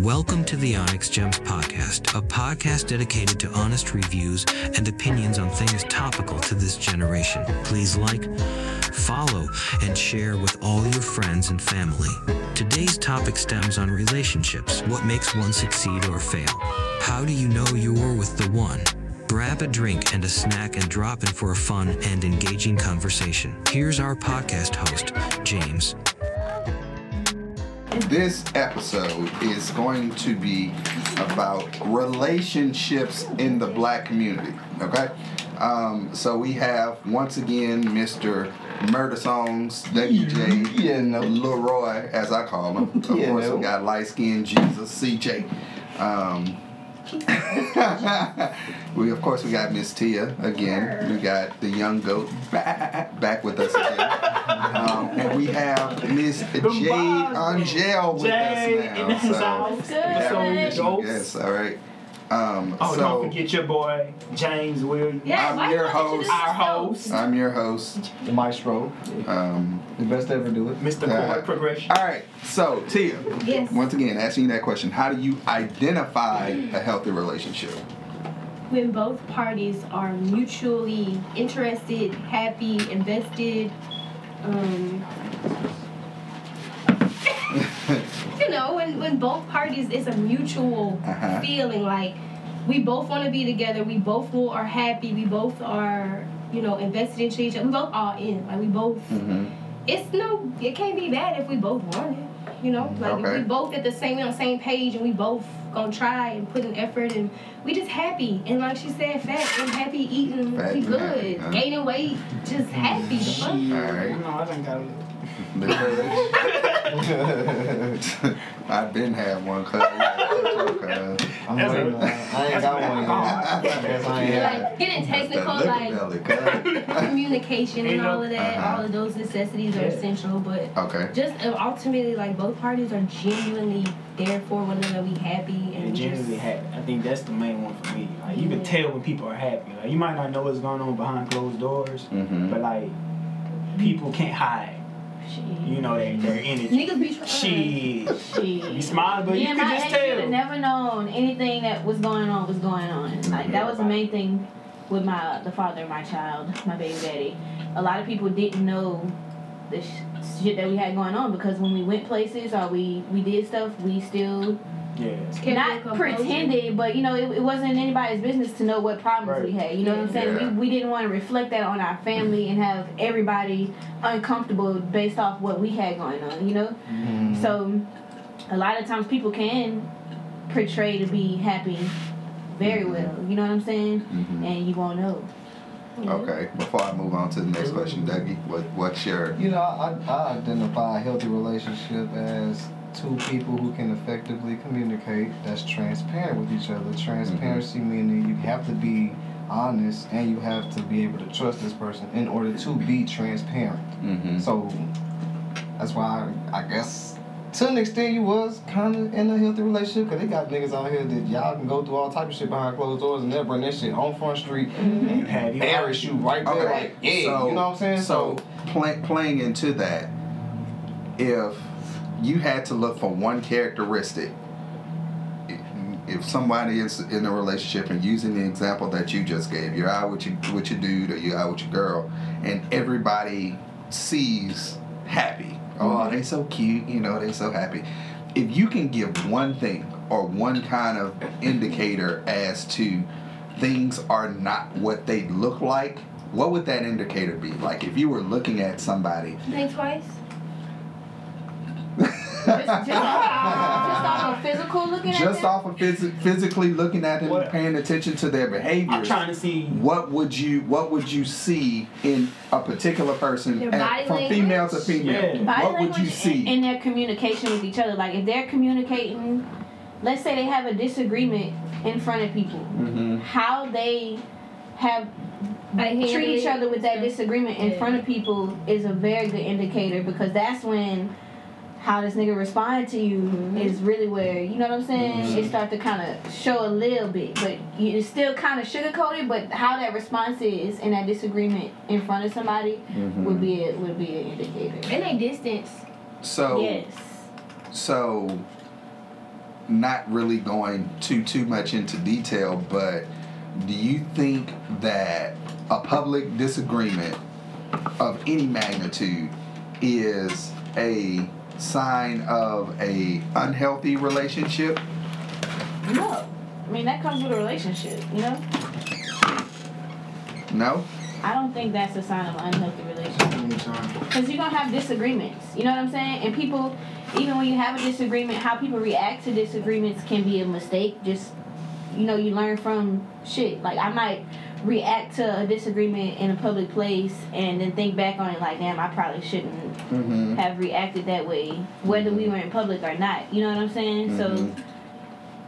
Welcome to the Onyx Gems Podcast, a podcast dedicated to honest reviews and opinions on things topical to this generation. Please like, follow, and share with all your friends and family. Today's topic stems on relationships what makes one succeed or fail? How do you know you're with the one? Grab a drink and a snack and drop in for a fun and engaging conversation. Here's our podcast host, James. This episode is going to be about relationships in the black community. Okay? Um, so we have once again Mr. Murder Songs, WJ, Yeah, no. Leroy, as I call him. Of Yeah, course, no. we got light skinned Jesus, CJ. Um, we of course we got Miss Tia again. We got the young goat back, back with us again, um, and we have Miss Jade Angel with Jade us now. the So house. we have So yes, all right. Um, Oh, so don't forget your boy James Williams, Yeah, I'm why your you host. our host, I'm your host. The maestro, Um, the best to ever do it. Mr. Uh, Chord Progression. all right, so Tia, Yes. once again asking you that question: How do you identify a healthy relationship? When both parties are mutually interested, happy, invested, um, you know, when, when both parties it's a mutual Uh-huh. feeling like we both want to be together, we both are happy, we both are, you know, invested into each other, we both are in, like we both. Mm-hmm. It's no, it can't be bad if we both want it. You know, like Okay. if we both at the same on the same page and we both gonna try and put in effort and we just happy and like she said, fat and happy eating, Fat we good, happy, huh? gaining weight, just happy. The fuck? All right. No, I done got it. I've been had one cuz. I'm That's waiting a- I ain't got one yet. I guess I ain't had Like getting technical, like liquor belly, cuz. communication and all of that, Uh-huh. all of those necessities are essential, but Okay. just uh, ultimately, like both parties are genuinely there for one another, be happy and And genuinely just, happy. I think that's the main one for me. Like you can tell when people are happy. Like you might not know what's going on behind closed doors, Mm-hmm. but like people can't hide. You know their their energy. niggas be trying. She you Shit. smile, but Me you and can my just ex would have tell. never known anything that was going on was going on. Like that was the main thing with my the father of my child, my baby daddy. A lot of people didn't know the sh- shit that we had going on because when we went places or we we did stuff, we still Yeah. Kept their not composure. pretended, but you know it, it wasn't anybody's business to know what problems we had. You know what I'm saying? Yeah. We, we didn't want to reflect that on our family and have everybody uncomfortable based off what we had going on. You know. Mhm. So, a lot of times people can portray to be happy very well. You know what I'm saying? Mhm. And you won't know. Okay. Before I move on to the next question, Dougie, what what's your You know, I, I identify a healthy relationship as two people who can effectively communicate that's transparent with each other. Transparency meaning you have to be honest and you have to be able to trust this person in order to be transparent. mm-hmm. So that's why I, I guess to an extent you was kind of in a healthy relationship because they got niggas out here that y'all can go through all type of shit behind closed doors and they'll bring that shit on Front Street And you have you embarrass you right there. Okay. Like, yeah, so, you know what I'm saying? So, play, playing into that, if you had to look for one characteristic, if somebody is in a relationship and using the example that you just gave, you're out with your with your dude or you're out with your girl, and everybody sees happy. Oh, mm-hmm. they're so cute, you know, they're so happy. If you can give one thing or one kind of indicator as to things are not what they look like, what would that indicator be? Like if you were looking at somebody. Think twice. Just, just, off, just off of physical looking at Just them. off of phys- physically looking at them, What- and paying attention to their behavior. I'm trying to see What would you What would you see in a particular person Their and body from language? female to female? Yeah. Body What would you see? In, in their communication with each other. Like if they're communicating, let's say they have a disagreement in front of people, mm-hmm. how they have Like, treat each other with that disagreement in Yeah. front of people is a very good indicator because that's when how this nigga respond to you Mhm. is really where you know what I'm saying. Mhm. It start to kind of show a little bit, but you, it's still kind of sugar coated. But how that response is and that disagreement in front of somebody Mm-hmm. would be a, would be an indicator. And they distance. So yes. so not really going too too much into detail, but do you think that a public disagreement of any magnitude is a sign of a unhealthy relationship? No. I mean, that comes with a relationship, you know? No. I don't think that's a sign of an unhealthy relationship. Because you're going to have disagreements. You know what I'm saying? And people, even when you have a disagreement, how people react to disagreements can be a mistake. Just, you know, you learn from shit. Like, I might react to a disagreement in a public place and then think back on it like, damn, I probably shouldn't Mm-hmm. have reacted that way, whether we were in public or not. You know what I'm saying? So Mhm.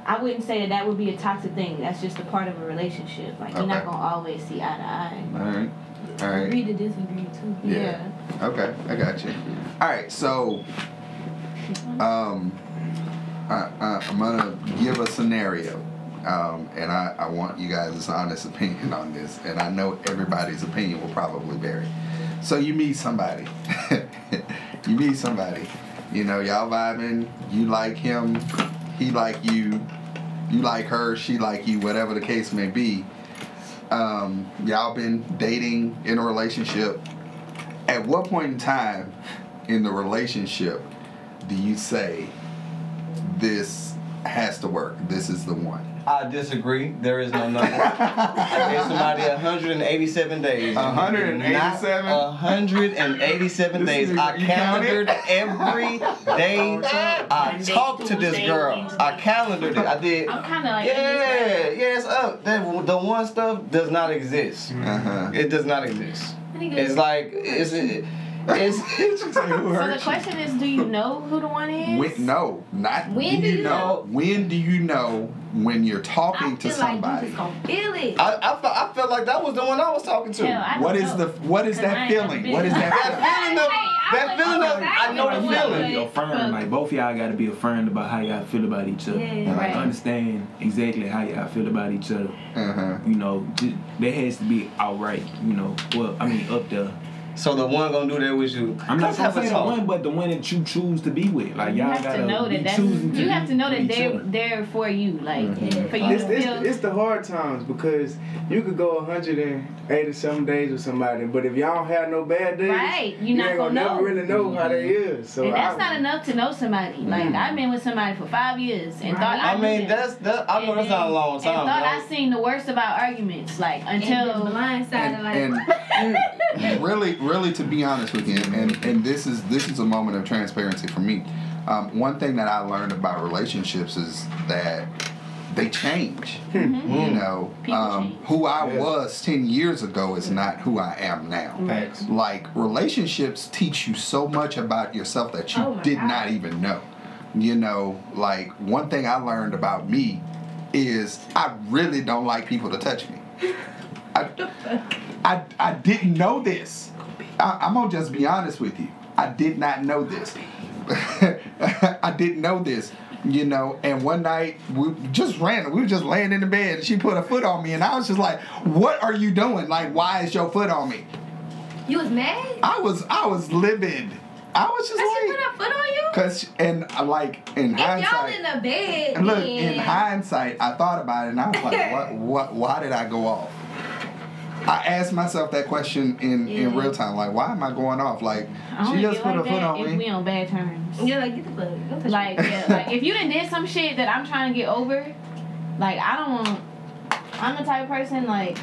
I wouldn't say that that would be a toxic thing. That's just a part of a relationship. Like you're not gonna always see eye to eye. All right. All right. Agree to disagree too. Yeah. Okay, I got you. All right, so um, I, I, I'm gonna give a scenario, um, and I, I want you guys' honest opinion on this, and I know everybody's opinion will probably vary. So you meet somebody, you meet somebody, you know, y'all vibing, you like him, he like you, you like her, she like you, whatever the case may be. Um, y'all been dating in a relationship at what point in time in the relationship do you say this has to work? This is the one. I disagree. There is no number. I gave somebody 187 days. 187? Not 187 days. I you counted? calendared every day. I talked to this girl. I calendared it. I did. I'm kind of like Yeah, yeah, it's up. That, the one stuff does not exist. Uh-huh. It does not exist. I think It's like it's it's. So the question is, do you know who the one is? When, no, not When do you know? When do you know when you're I talking to feel like somebody? just gonna feel it. I, I, felt, I felt like that was the one I was talking to. Hell, What is know. the what is that ain't feeling? What is in that? that feeling of that feeling of I know the Both y'all feeling. gotta be affirmed. Like both y'all got to be affirmed about how y'all feel about each other. Yeah, and like right. understand exactly how y'all feel about each other. Uh-huh. You know, just, that has to be outright. You know, well, I mean, up there. So the one gonna do that with you. I'm not Let's gonna say the one, but the one that you choose to be with. Like You y'all have gotta to know be that that's, choosing to you have to know that they're other. there for you, like Mhm. for you It's, to it's, feel. it's the hard times because you could go 180 some days with somebody, but if y'all don't have no bad days, Right, you're you not ain't gonna gonna know. never really know how they is. So and that's I, not enough to know somebody. Like I've been with somebody for five years and Right. thought I, I knew mean, them. that's that. I know that's not a then- long And time. thought bro. I seen the worst about arguments, like until the blind side like And, and really, really, to be honest with you, and and this is this is a moment of transparency for me. Um, one thing that I learned about relationships is that they change. You know, um, who I Yeah. was ten years ago is not who I am now. Facts. Like relationships teach you so much about yourself that you Oh did God. not even know. You know, like one thing I learned about me is I really don't like people to touch me. I, I, I didn't know this. I, I'm gonna just be honest with you. I did not know this. I didn't know this, you know. And one night we just ran. We were just laying in the bed, and she put a foot on me, and I was just like, "What are you doing? Like, why is your foot on me?" you was mad. I was, I was livid. I was just Cause she put like, her foot on you. cause, and like in If y'all hindsight, in the bed, look, then in hindsight, I thought about it and I was like, what, what, why did I go off? I asked myself that question in, in real time. Like, why am I going off? Like, I she only just get put like her foot on if me. we on bad terms. you're like, get the fuck. Like, yeah, like if you done did some shit that I'm trying to get over, like I don't want. I'm the type of person like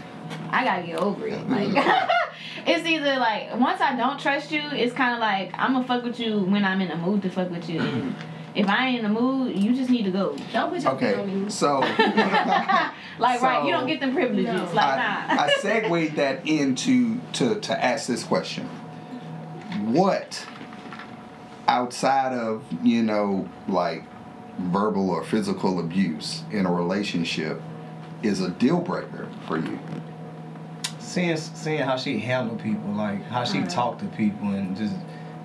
I gotta get over it. Mm-hmm. Like it's either like once I don't trust you, it's kind of like I'm gonna fuck with you when I'm in the mood to fuck with you. And if I ain't in the mood, you just need to go. Don't put your foot on Okay, me. so like right, you don't get them privileges. No. Like I, nah. I segued that into to, to ask this question. What outside of, you know, like verbal or physical abuse in a relationship is a deal breaker for you? seeing seeing how she handle people, like how she Alright. talk to people, and just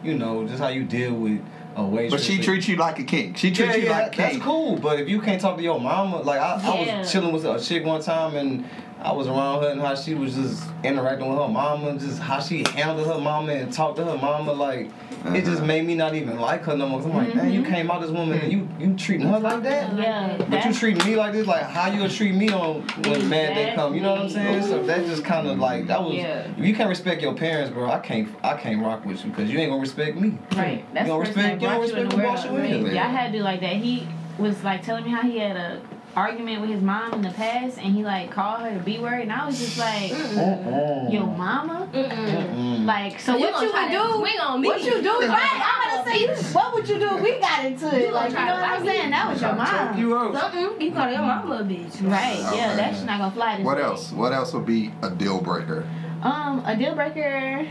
you know, just how you deal with a waitress. But she treats you like a king. She treats yeah, you yeah, like a king. that's cool. But if you can't talk to your mama, like I, I was chilling with a chick one time, and I was around her, and how she was just interacting with her mama, just how she handled her mama and talked to her mama, like it just made me not even like her no more. I'm like, man, you Mhm. came out this woman and you you treating her like that. Yeah, But you that's- treating me like this, like how you gonna treat me on when man they come? You know what I'm saying? So that just kind of like that was. Yeah. If you can't respect your parents, bro, I can't I can't rock with you because you ain't gonna respect me. Right. That's you don't respect that you don't brought you in the who world. brought you in. Yeah, I had to do like that. He was like telling me how he had a argument with his mom in the past, and he like called her the B word, and I was just like, Mm-mm. "Yo, mama." Mm-mm. Like, so You what you would do? swing on me. What you do? Right. I'm gonna say, what would you do? We got into it. gonna Like, you know what I'm fight me. saying? That was your Choke mom. you out. Something. You call your mama a bitch. Right. Yeah, Okay. that's not gonna fly this What way. else? What else would be a deal breaker? Um, a deal breaker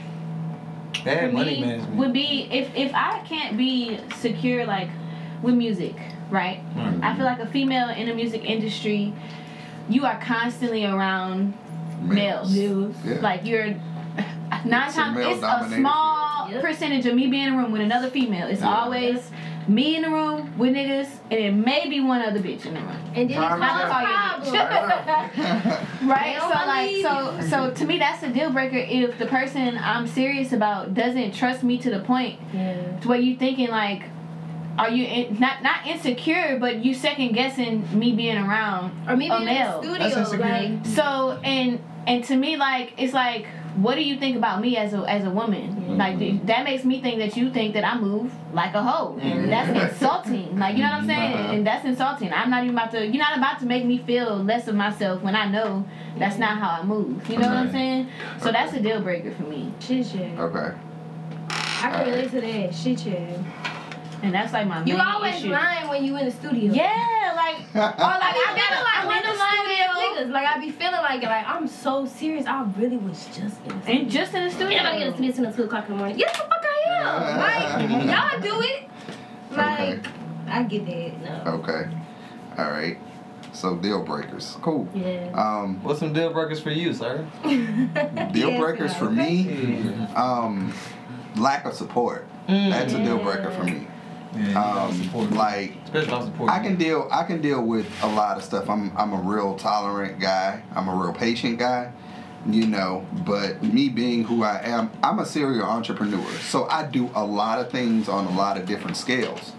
Bad for money me management. would be if if I can't be secure like with music, right? Right. I feel like a female in the music industry, you are constantly around males. Males. Yeah. Like you're nine It's a times it's a small. Yep. percentage of me being in a room with another female. It's Yeah. always me in the room with niggas and it may be one other bitch in the room. And then it's is not a problem. Right. So don't like so so to me that's a deal breaker if the person I'm serious about doesn't trust me to the point Yeah. to where you thinking like are you in, not not insecure but you second guessing me being around Or maybe a in male. the studio, insecure. like So and and to me like it's like what do you think about me as a as a woman? Like that makes me think that you think that I move like a hoe. And that's insulting. Like you know what I'm saying? Uh-huh. And that's insulting. I'm not even about to you're not about to make me feel less of myself when I know that's not how I move. You know what I'm saying? So that's a deal breaker for me. shit, shit. Okay. I can relate to that. Shit, shit. And that's like my You main always issue. lying when you in the studio. Yeah, like Or like I be I feeling gotta- like I'm in the the studio niggas. Like I be feeling like like I'm so serious. I really was just in the studio. and just in the studio. Anybody get to this until two o'clock in the morning? Yes, the fuck I am. Like y'all do it. Like Okay. I get that. No. Okay. All right. So deal breakers. Cool. Yeah. Um, What's some deal breakers for you, sir? deal Yes, breakers yeah. for me. Um, lack of support. That's a deal breaker for me. Yeah, Um, like especially. I can deal. I can deal with a lot of stuff. I'm. I'm a real tolerant guy. I'm a real patient guy. You know, but me being who I am, I'm a serial entrepreneur. So I do a lot of things on a lot of different scales.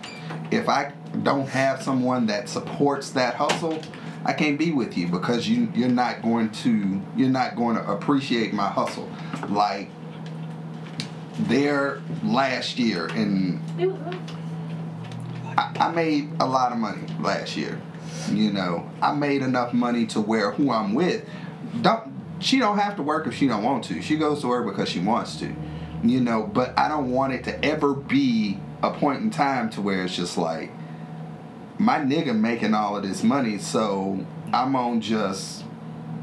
If I don't have someone that supports that hustle, I can't be with you because you you're not going to you're not going to appreciate my hustle. Like there last year in I, I made a lot of money last year. You know, I made enough money to where who I'm with don't she don't have to work if she don't want to. She goes to work because she wants to. You know, but I don't want it to ever be a point in time to where it's just like my nigga making all of this money, so I'm gonna just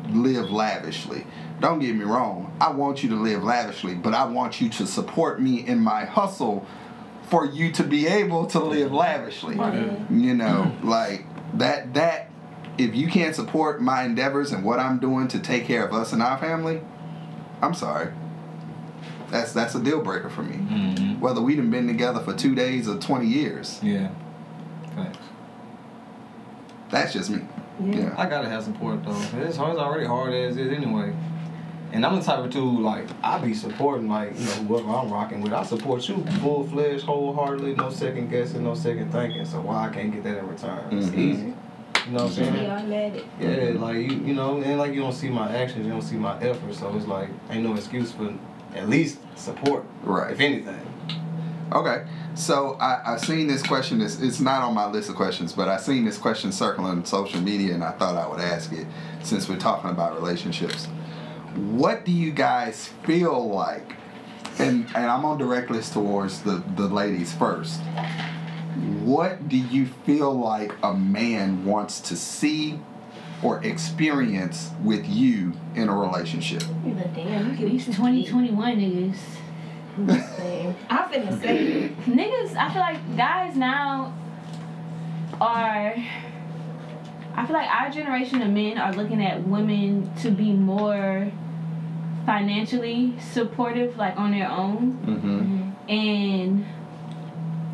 live lavishly. Don't get me wrong. I want you to live lavishly, but I want you to support me in my hustle for you to be able to live lavishly. You know, like that that if you can't support my endeavors and what I'm doing to take care of us and our family, I'm sorry. That's that's a deal breaker for me. Mhm. Whether we done been together for two days or twenty years, Yeah. Thanks. that's just me. Yeah. I gotta have support though. It's hard. It's already hard as is anyway. And I'm the type of dude like I be supporting like you know whoever I'm rocking with. I support you full fledged, wholeheartedly, no second guessing, no second thinking. So why I can't get that in return? It's Mhm. easy. You know what I'm saying? Yeah, I'm mad at Yeah, like you, you know, and like you don't see my actions, you don't see my effort, so it's like ain't no excuse for at least support, Right. if anything. Okay, so I, I seen this question. It's, it's not on my list of questions, but I seen this question circling on social media, and I thought I would ask it since we're talking about relationships. What do you guys feel like? And and I'm gonna direct this towards the the ladies first. What do you feel like a man wants to see or experience with you in a relationship? you. But damn, you These can 2021 niggas. I'm finna say Niggas, I feel like guys now are. I feel like our generation of men are looking at women to be more financially supportive, like on their own, Mm-hmm. and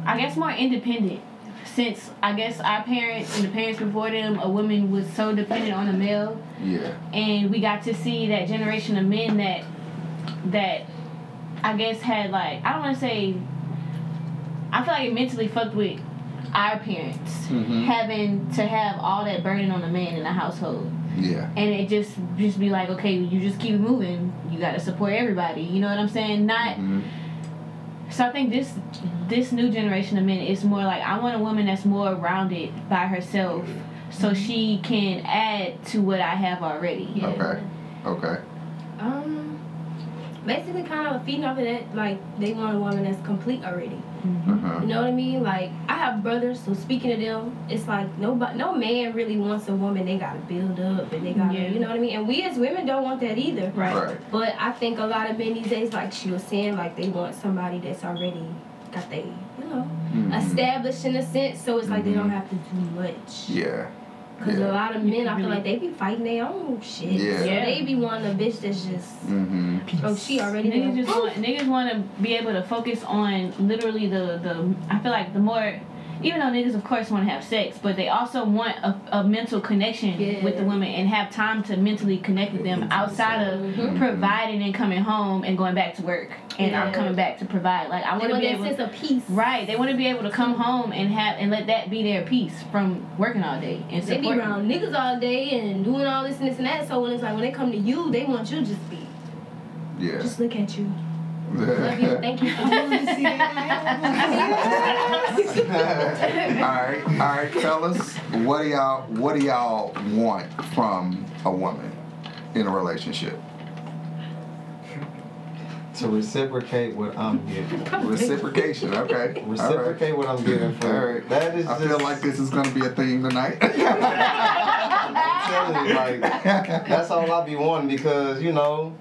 I guess more independent. Since I guess our parents and the parents before them, a woman was so dependent on a male, Yeah. and we got to see that generation of men that that I guess had like I don't want to say I feel like it mentally fucked with our parents Mhm. having to have all that burden on the man in the household. Yeah. and it just just be like okay you just keep moving you got to support everybody you know what i'm saying not Mhm. so i think this this new generation of men is more like i want a woman that's more rounded by herself so she can add to what i have already Yeah. Okay. Okay. Um, basically, kind of feeding off of that, like they want a woman that's complete already. Uh-huh. You know what I mean? Like I have brothers, so speaking to them, it's like nobody, no man really wants a woman they gotta build up and they gotta, Yeah. you know what I mean? And we as women don't want that either. right Right. But I think a lot of men these days, like she was saying, like they want somebody that's already got they, you know, Mhm. established in a sense. So it's like they Mhm. don't have to do much. Yeah. Cause Yeah. a lot of men, I feel like they be fighting their own shit. Yeah. So Yeah. they be wanting a bitch that's just, Mm-hmm. oh, she already Niggas just want niggas want to be able to focus on literally the the. I feel like the more, even though niggas of course want to have sex, but they also want a, a mental connection Yeah. with the women and have time to mentally connect with them outside of Mhm. providing and coming home and going back to work and Yeah. I'm coming back to provide. Like I want to want be that able. sense of peace. Right, they want to be able to come home and have and let that be their peace from working all day and They be around niggas all day and doing all this and this and that. So when it's like when they come to you, they want you to just be, Yeah. just look at you. Love you. Thank you. all right, all right, fellas. What do y'all what do y'all want from a woman in a relationship? To reciprocate what I'm getting. Reciprocation, okay. All right. Reciprocate what I'm getting from. All right. That is I just. feel like this is gonna be a theme tonight. I'm telling you, like that's all I be wanting because you know,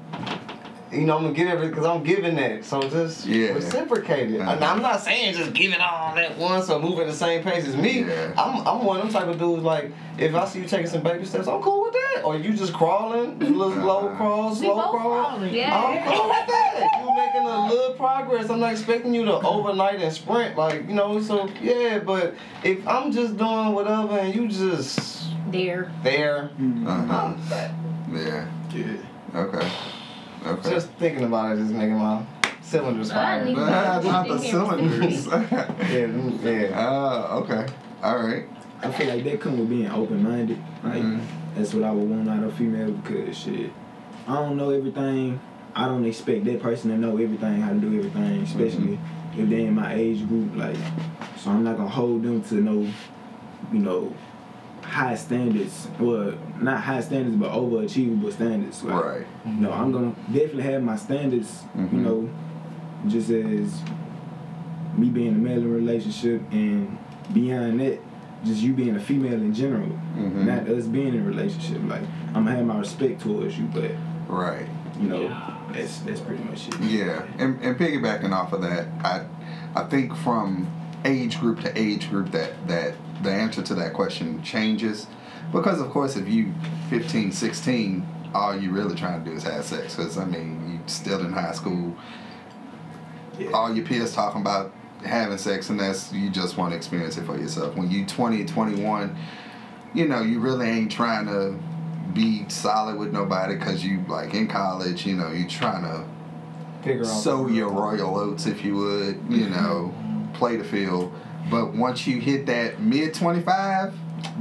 you know I'm gonna get everything because I'm giving that. So just Yeah. reciprocate it. And I'm not saying just give it all at once or move at the same pace as me. Yeah. I'm I'm one of them type of dudes like if I see you taking some baby steps, I'm cool with that. Or you just crawling, little low Uh-huh. crawl, slow crawl. crawling. Yeah. I'm cool with that. You're making a little progress. I'm not expecting you to overnight and sprint, like you know. So yeah, but if I'm just doing whatever and you just there. there, Uh-huh. I'm that. Yeah. Yeah. Okay. Okay. Just thinking about it is making my cylinders fire. need- Not the cylinders. Yeah, yeah. Oh, okay. All right. I feel like that come with being open minded. Like Mhm. that's what I would want out of a female because shit. I don't know everything. I don't expect that person to know everything, how to do everything, especially if they're in my age group. Like, so I'm not gonna hold them to no, you know, high standards. Well, not high standards, but overachievable standards. Like, Right. You know, I'm gonna definitely have my standards. Mhm. You know, just as me being a male in a relationship and beyond that, just you being a female in general, Mhm. not us being in a relationship. Like I'm gonna have my respect towards you, but Right. you know, that's that's pretty much it. Yeah, and, and piggybacking off of that, I I think from age group to age group that that the answer to that question changes. Because of course if you 15 16 all you really trying to do is have sex. Because i mean you still in high school. Yeah. all your peers talking about having sex and that's you just want to experience it for yourself. When you 20 21 you know you really ain't trying to be solid with nobody because you like in college you know you trying to Figure out. sow your royal oats if you would you mm-hmm. know play the field but once you hit that mid 25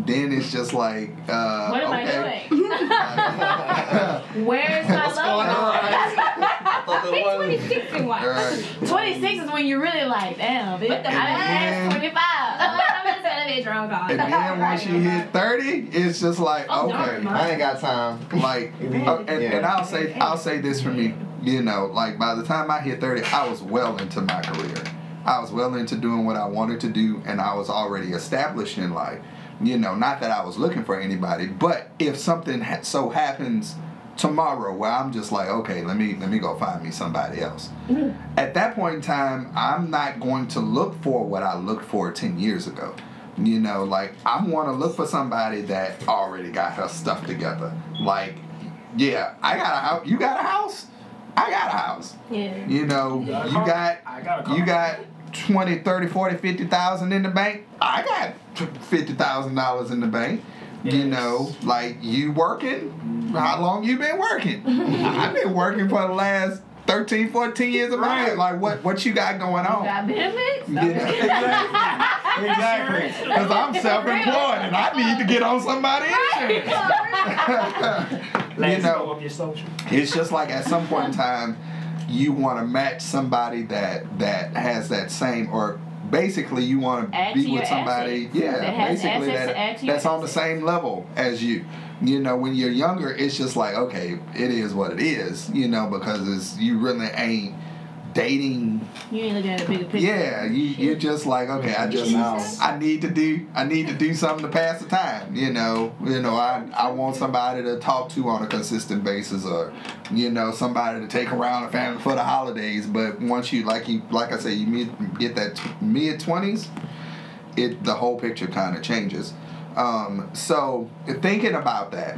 then it's just like uh What am okay. I doing? Where's my What's going logo? on? I thought Hey, there was. 26 and what? All right. 26 is when you're really like, damn, bitch. What the I fuck? passed 25. I'm in the elevator, oh God. and then once you hit 30 it's just like Oh, okay darn, I ain't got time. like uh, and, Yeah. and I'll say I'll say this for me you know like by the time I hit 30 I was well into my career I was well into doing what I wanted to do and I was already established in life. You know not that I was looking for anybody but if something ha- so happens tomorrow where I'm just like okay let me let me go find me somebody else. Mm-hmm. At that point in time I'm not going to look for what I looked for 10 years ago. You know like I want to look for somebody that already got her stuff together. Like yeah I got a house you got a house? I got a house. Yeah. you know you got I got a car. you got 20 30 40 50,000 in the bank I got $50,000 in the bank you know like you working how long you been working I've been working for the last 13, 14 years of marriage. Like what what you got going on? Got benefits? Yeah. Exactly. Because I'm self-employed and I need to get on somebody's insurance. Let's you know, go your social. it's just like at some point in time, you want to match somebody that that has that same or basically you want to be with somebody, assets. yeah, That basically assets to add that that's on the same level as you. You know, when you're younger, it's just like okay, it is what it is. You know, because it's you really ain't dating You ain't looking at a bigger picture. yeah, you you're just like okay, I just I need to do I need to do something to pass the time. You know, you know I I want somebody to talk to on a consistent basis, or you know somebody to take around the family for the holidays. But once you like you like I say you mid, get that mid twenties, it the whole picture kind of changes. Um, so thinking about that,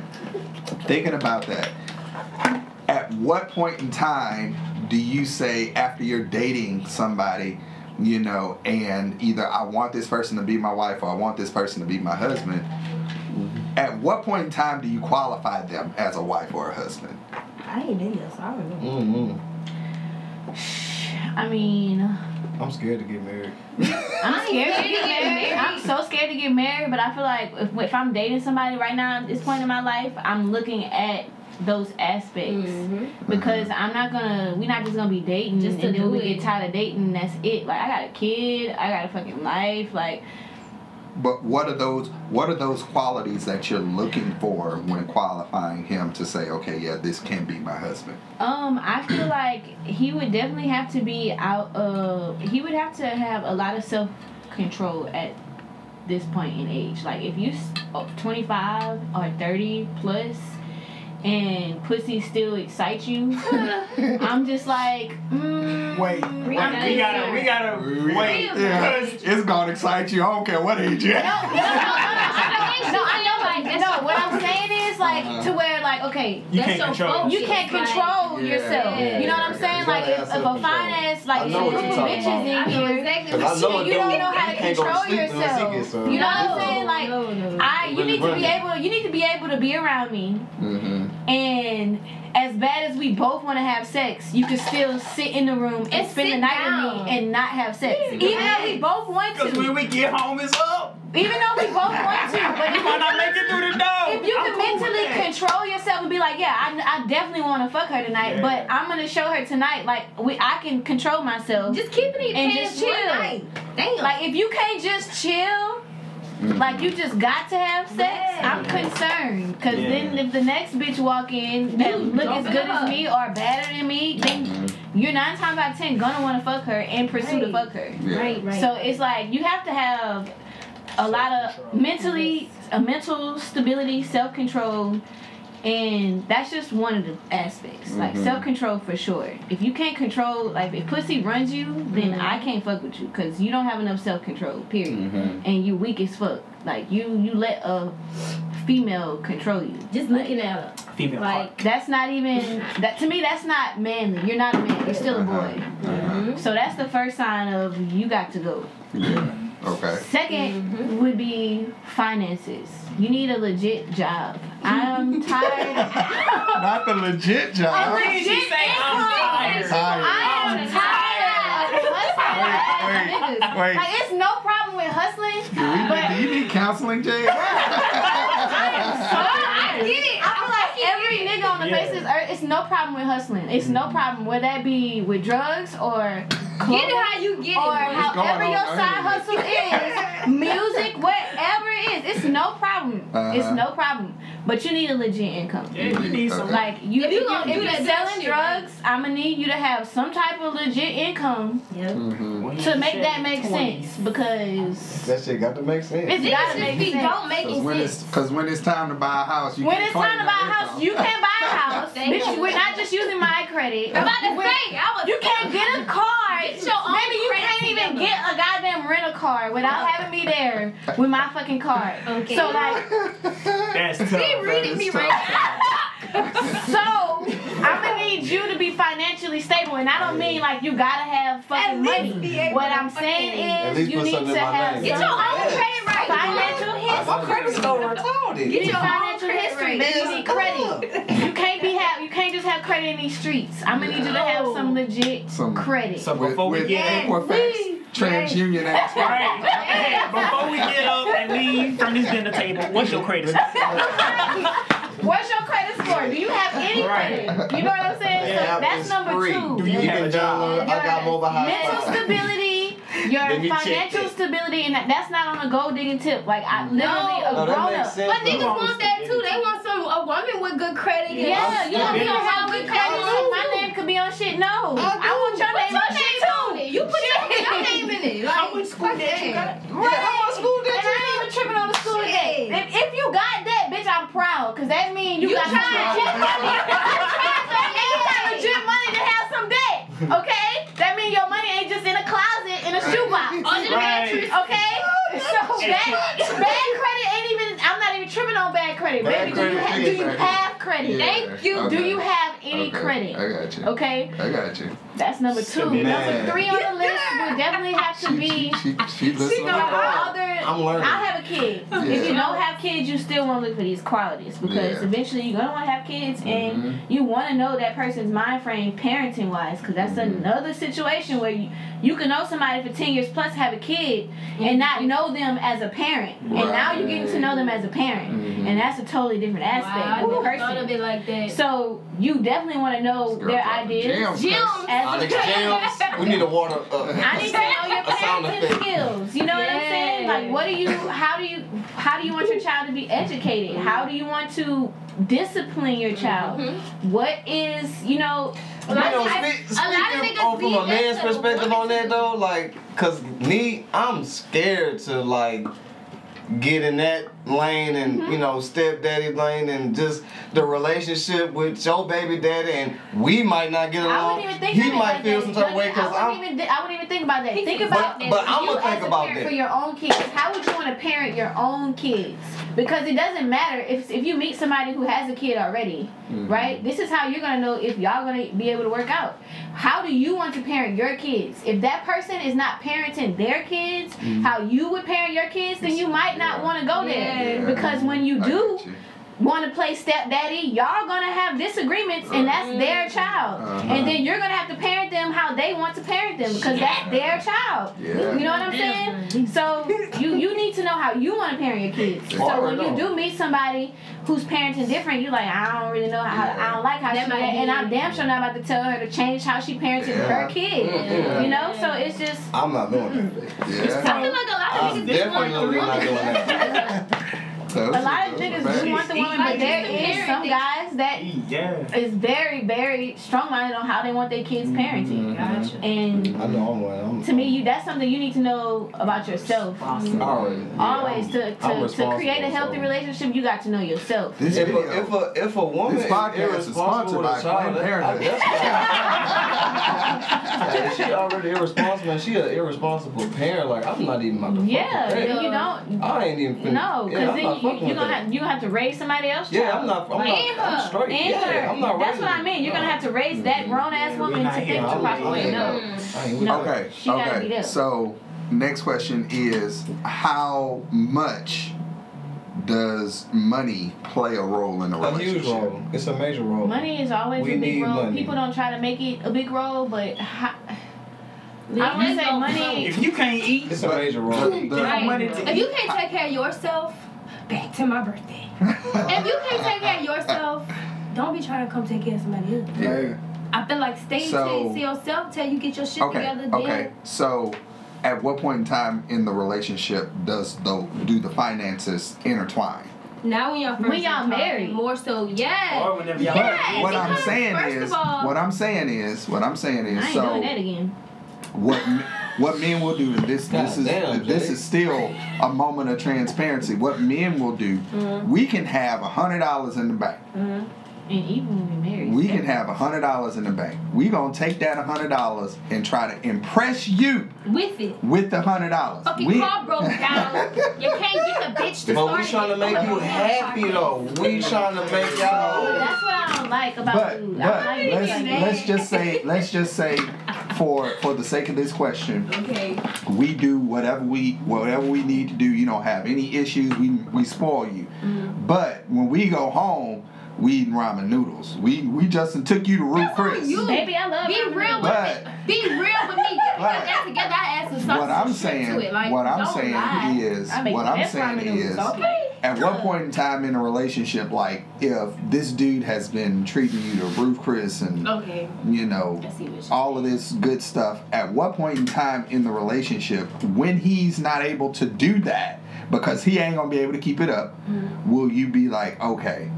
thinking about that, at what point in time do you say after you're dating somebody, you know, and either I want this person to be my wife or I want this person to be my husband? At what point in time do you qualify them as a wife or a husband? I ain't in this. I don't know. Mm-hmm. I mean, I'm scared to get married. I'm scared to get married. I'm so scared to get married, but I feel like if, if I'm dating somebody right now at this point in my life, I'm looking at those aspects Mm-hmm. because I'm not gonna. We're not just gonna be dating Just to and then do we it. get tired of dating. And that's it. Like I got a kid. I got a fucking life. Like But what are those what are those qualities that you're looking for when qualifying him to say, okay, yeah, this can be my husband? Um, I feel like he would definitely have to be out of. He would have to have a lot of self control at this point in age. Like if you twenty five or thirty plus, and pussy still excites you, I'm just like, mm, Wait, wait, we gotta, we gotta wait. Yeah, Because it's gonna excite you. I don't care what age you No, no, no, no, no, no, I know, like, no, what I'm saying is, like, to where, like, okay, you That's can't your control. focus. you can't control Yeah, yourself. yeah, you know what I'm saying? Like, if, if a fine ass, like, I know you're of talking bitches about. in know here, exactly Cause what I know a you don't know how to can't go to control sleep unless he yourself. You know what I'm saying? Like, no, no. I, you need to be able, you need to be able to be around me, Mm-hmm. And as bad as we both want to have sex, you can still sit in the room and, And spend the night down. with me and not have sex, Yeah. even though we both want to. Because when we get home, it's up. Even though we both want to, but We if might not make it through the door. if you I'm can cool mentally control yourself and be like, yeah, I, I definitely want to fuck her tonight, Yeah. but I'm gonna show her tonight. Like we, I can control myself. Just keeping it And pants just chill. Damn. Like if you can't just chill, Mm. like you just got to have sex, Yeah. I'm concerned. Cause Yeah. then if the next bitch walk in that You look as good as me or better than me, mm-hmm. then you're nine times out of ten gonna want to fuck her and pursue to fuck her. Yeah. right, right. So it's like you have to have a lot of Self-control. mentally, a mental stability, self control, and that's just one of the aspects. Like Mhm. self control for sure. If you can't control, like if pussy runs you, then I can't fuck with you because you don't have enough self control. Period. Mhm. And you weak as fuck. Like you, you let a female control you. just Like, looking at her. Female Like, That's not even that to me. That's not manly. You're not a man. You're still a boy. mhm. So that's the first sign of you got to go. yeah. Okay. 2nd would be finances. You need a legit job. I'm tired. Not the legit a job. legit she say, "I'm tired. I am I'm tired of hustling Wait, wait. Like it's no problem with hustling, Do, we, but do you need counseling, Jay? I get it. I feel like every nigga on the Yeah. face of this earth, it's no problem with hustling. It's no mm-hmm. problem whether that be with drugs or Get it how you get it. or however your side hustle is, music, whatever it is, it's no problem. It's Uh-huh. no problem. But you need a legit income. Yeah, you need some. Like you, If if, you you gonna if do you're that selling shit, drugs, I'm gonna need you to have some type of legit income Yep. Mm-hmm. When you to make that make 20s. sense because That shit got to make sense. it's Niggas gotta make be sense. don't make Because when sense. it's because when it's time to buy a house, you when can't it's time to buy a house, income. you can't buy a house. Bitch, we're not just using my credit. I'm about to We're- say, I was You can't get a car. Get your own Maybe you can't even get a goddamn rental car without having me there with my fucking card. Okay. So like, That's tough. Be reading me right so I'm gonna need you to be financially stable, and I don't mean like you gotta have fucking money. what I'm saying is you need to have. Get your own credit right. financial I know My credit score retarded. You need your own financial credit history. rate. bitch. You need credit. You can't be have. You can't just have credit in these streets. I'm gonna need you to have some legit Some- credit. So before we with get Equifax, TransUnion aspect. right, hey, before we get up and leave from this dinner table, what's your credit? score? What's your credit score? Do you have any Right. credit? You know what I'm saying? Yeah, so that's number free. two. Do you You have a job? I got mobile mental hotspot. stability, your me financial stability, and that, that's not on a gold digging tip. Like I literally No. a oh, No, grown up. But niggas though. want that too. They want some a woman with good credit. and- Yeah, you don't Yeah. need have good credit. My name could be on shit. No, I, want your Put name your on shit name too. it. You put your, your name in it. Like, How much school debt you got? Right. how much school debt and I ain't even tripping on the school debt. If, if you got that, bitch, I'm proud. Cause that means you, You got tried. legit money. and you got legit money to have some debt. Okay? That means your money ain't just in a closet in a shoebox. Under the mattress. Okay? So bad, bad credit ain't even I'm not even tripping on bad credit. Bad Baby, do you, credit ha- do you have credit? Yeah, Thank you. Do you have any Okay, credit? I got you. Okay? I got you. That's number two. Man. Number three on the list would definitely have to be she, she, she listening. no, I'm other. I'm learning. I have a kid. If you don't have kids, you still want to look for these qualities because Yeah. eventually you're gonna want to have kids, and Mhm. you want to know that person's mind frame parenting wise, because that's Mhm. another situation where you you can know somebody for ten years plus, have a kid, and not know them as a parent, and now you're getting to know them as a parent, Mhm. and that's a totally different aspect Wow, I of the never thought of person. it like that. So you definitely want to know their ideas. gems. Gems. As We need a water. Uh, I need to know your parenting skills. You know what I'm saying? Like, what do you? How do you? How do you want your child to be educated? How do you want to discipline your child? What is you know? You Like, know, I- speak, a lot of speaking niggas on, from a man's perspective on that though, like, cause me, I'm scared to like get in that lane and Mm-hmm. you know stepdaddy lane and just the relationship with your baby daddy and we might not get I along. wouldn't even think he of might like feel that. some type of way I because wouldn't I'm. even. thi- I wouldn't even think about that. Think about But- but I'ma think about parent that. for your own kids. How would you want to parent your own kids? Because it doesn't matter if if you meet somebody who has a kid already, Mhm. right? This is how you're gonna know if y'all gonna be able to work out. How do you want to parent your kids? If that person is not parenting their kids, how you would parent your kids, then you might not Yeah. want to go there. Yeah. Because when you do you. want to play stepdaddy, y'all gonna have disagreements, and that's their child. Uh-huh. And then you're gonna have to parent them how they want to parent them because that's their child. Yeah. You know what I'm saying? So you you need to know how you want to parent your kids. Yeah. So when you do meet somebody who's parenting different, you're like I don't really know how Yeah. I don't like how That she might and I'm damn sure not about to tell her to change how she parented Yeah. her kid. Yeah. You know, so it's just I'm not doing that. Yeah. I feel like a lot of I'm niggas just want the definitely not doing that. Those a lot of niggas facts. do want the woman, Like, but there just some guys that Yeah. is very, very strong minded on how they want their kids parenting. Mm-hmm. Gotcha. And mm-hmm. I know I'm one. I'm, to me, you that's something you need to know about yourself. Already. Always to, I'm to, to create a healthy so- relationship, you got to know yourself. This If video. a, if a if a woman This podcast is is sponsored irresponsible by a child, Planned Parenthood. that's- she already irresponsible and she an irresponsible parent. Like I'm not even my. to Yeah, with that. then you don't. I ain't even finna, No, because I'm then not you, fucking you with gonna have you gonna have to raise somebody else. Yeah. I'm not. I'm And not. her. I'm straight. And yeah, her. I'm not. That's what I mean. You're gonna have to raise that mm-hmm. grown ass woman to not think here. the I'm proper way. No. ain't- I ain't with No. Okay. She gotta be okay. there. So, next question is how much does money play a role in a A relationship? huge role. It's a major role. Money is always We a big role. money. People don't try to make it a big role, but how, I don't want to say money. If you can't eat, It's a major The- role. the- give her money to If you can't take care of yourself, back to my birthday. if you can't take care of yourself, don't be trying to come take care of somebody else. yeah. I feel like stay So- to yourself till you get your shit Okay. together. Okay. Then So, at what point in time in the relationship does the do the finances intertwine? now when y'all first When y'all married. more so, yeah. Or whenever y'all But Yeah, what I'm saying first is, of all- what I'm saying is, what I'm saying is, I is, ain't so doing that again. what m- what men will do, and this this is Goddamn, this Jay. is still a moment of transparency. What men will do, Mm-hmm. we can have a hundred dollars in the bank. And even when we married, We can have a hundred dollars in the bank. We gonna take that hundred dollars and try to impress you With it. with the hundred dollars. Fucking We car broke down. you can't get the bitch to But start we trying to make you happy though. We trying to make y'all. That's what I don't like about but food. but I don't like let's like let's just say let's just say for for the sake of this question, Okay. we do whatever we whatever we need to do. You don't have any issues. We we spoil you. Mm-hmm. But when we go home, we eating ramen noodles. We we just took you to Ruth That's Chris. you. Baby, I love Be ramen real with me. Be real with me. Get that together. I add some sauce What I'm saying, to it. Like, what I'm saying lie. is, I make what I'm saying is, okay? at what point in time in a relationship, like if this dude has been treating you to Ruth Chris and Okay. you know I see what you're all of this good stuff, at what point in time in the relationship, when he's not able to do that because he ain't gonna be able to keep it up, Mm-hmm. will you be like, okay?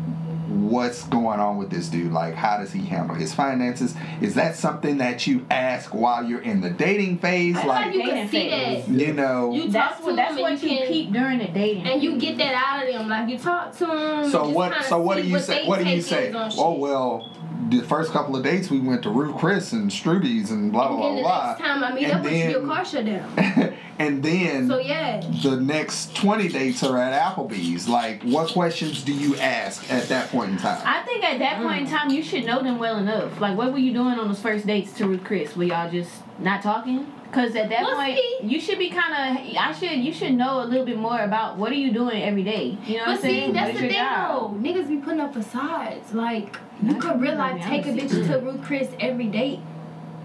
What's going on with this dude? Like, how does he handle his finances? Is that something that you ask while you're in the dating phase? That's Like, how you can see phase. that. you know, You That's talk to what that's what and you can, peep during the dating. and you get that out of them. Like you talk to them. So what? So what do you say? What do you say? Oh well, the first couple of dates we went to Ruth Chris and Struby's and blah And blah then the blah next time I meet And up with you, your then- car shut down. and then So yeah. the next twenty dates are at Applebee's. Like, what questions do you ask at that point in time? I think at that point in time, you should know them well enough. Like, what were you doing on those first dates to Ruth Chris? Were y'all just not talking? Because at that Well, point, see- you should be kind of. I should. You should know a little bit more about what are you doing every day. You know what I'm saying? that's What is the your thing job? though. Niggas be putting up facades. Like you Not could real life take a bitch honestly. to Ruth Chris every date,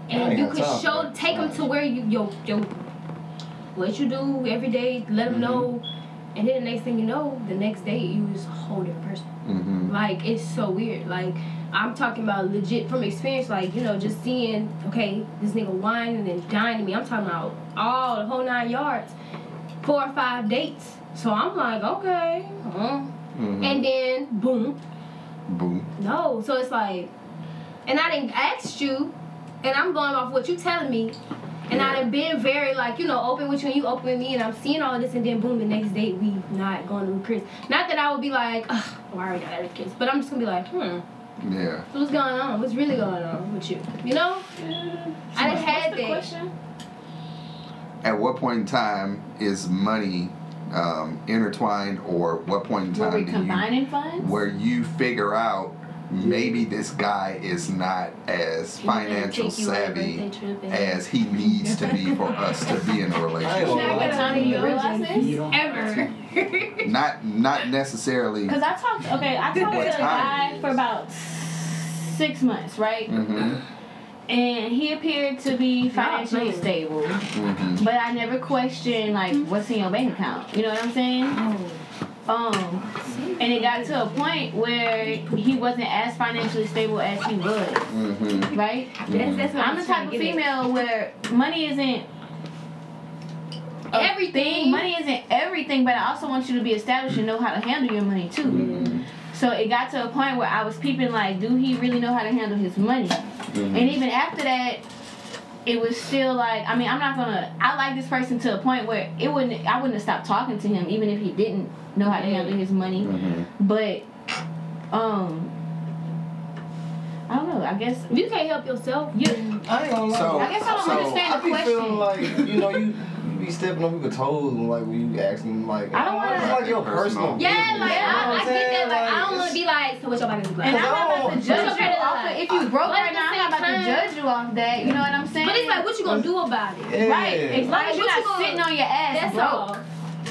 and you could time show that. take them to where you yo yo what you do every day. Let them know, and then the next thing you know, the next day you was a whole different person. mm-hmm. Like it's so weird. Like I'm talking about legit from experience. Like you know, just seeing okay, this nigga whining and then dining me. I'm talking about all the whole nine yards, four or five dates. So I'm like, okay, Mm-hmm. and then boom, Boom. no. So it's like, and I didn't ask you, and I'm going off what you telling me. And yeah. I've been very like, you know, open with you and you open with me and I'm seeing all this and then boom the next day we not going to Chris. Not that I would be like, ugh, why are we not at Chris? But I'm just gonna be like, hmm, Yeah. so what's going on? What's really going on with you? You know? I done What's had the that. question? At what point in time is money um, intertwined, or what point in Were time we do you combining funds? where you figure out maybe this guy is not as financial Take you on a savvy birthday trip and- as he needs to be for us to be in a ain't relationship. gonna what time you realize this? Ever. Not not necessarily. Because I talked. Okay, I talked What to a guy for about six months, right? hmm And he appeared to be financially playing. stable. hmm But I never questioned like what's in your bank account. You know what I'm saying? Um, and it got to a point where he wasn't as financially stable as he was, hmm right? That's, that's I'm the type of female where money isn't a Everything. thing. Money isn't everything, but I also want you to be established and know how to handle your money too. Mm-hmm. So it got to a point where I was peeping like, do he really know how to handle his money? Mm-hmm. And even after that, it was still like, I mean, I'm not gonna. I like this person to a point where it wouldn't. I wouldn't have stopped talking to him even if he didn't know how to handle his money. hmm But, um, I don't know. I guess You can't help yourself. you. I ain't gonna lie. So- I guess I don't so- understand I the be question. feeling like you know you, you be stepping on people's toes when like when you asking like I don't wanna- it's like your personal Personal. Yeah, business, like you know I, what I I'm get that. saying? Like, I don't want to be like, so what's your body look like? And I'm not about to Cause I judge you off of if you broke But right now. I'm not about to judge you off that. You know what I'm saying? But it's like, what you gonna do about it? Yeah. Right. As long Like, as you're what not gonna- sitting on your ass That's broke. all.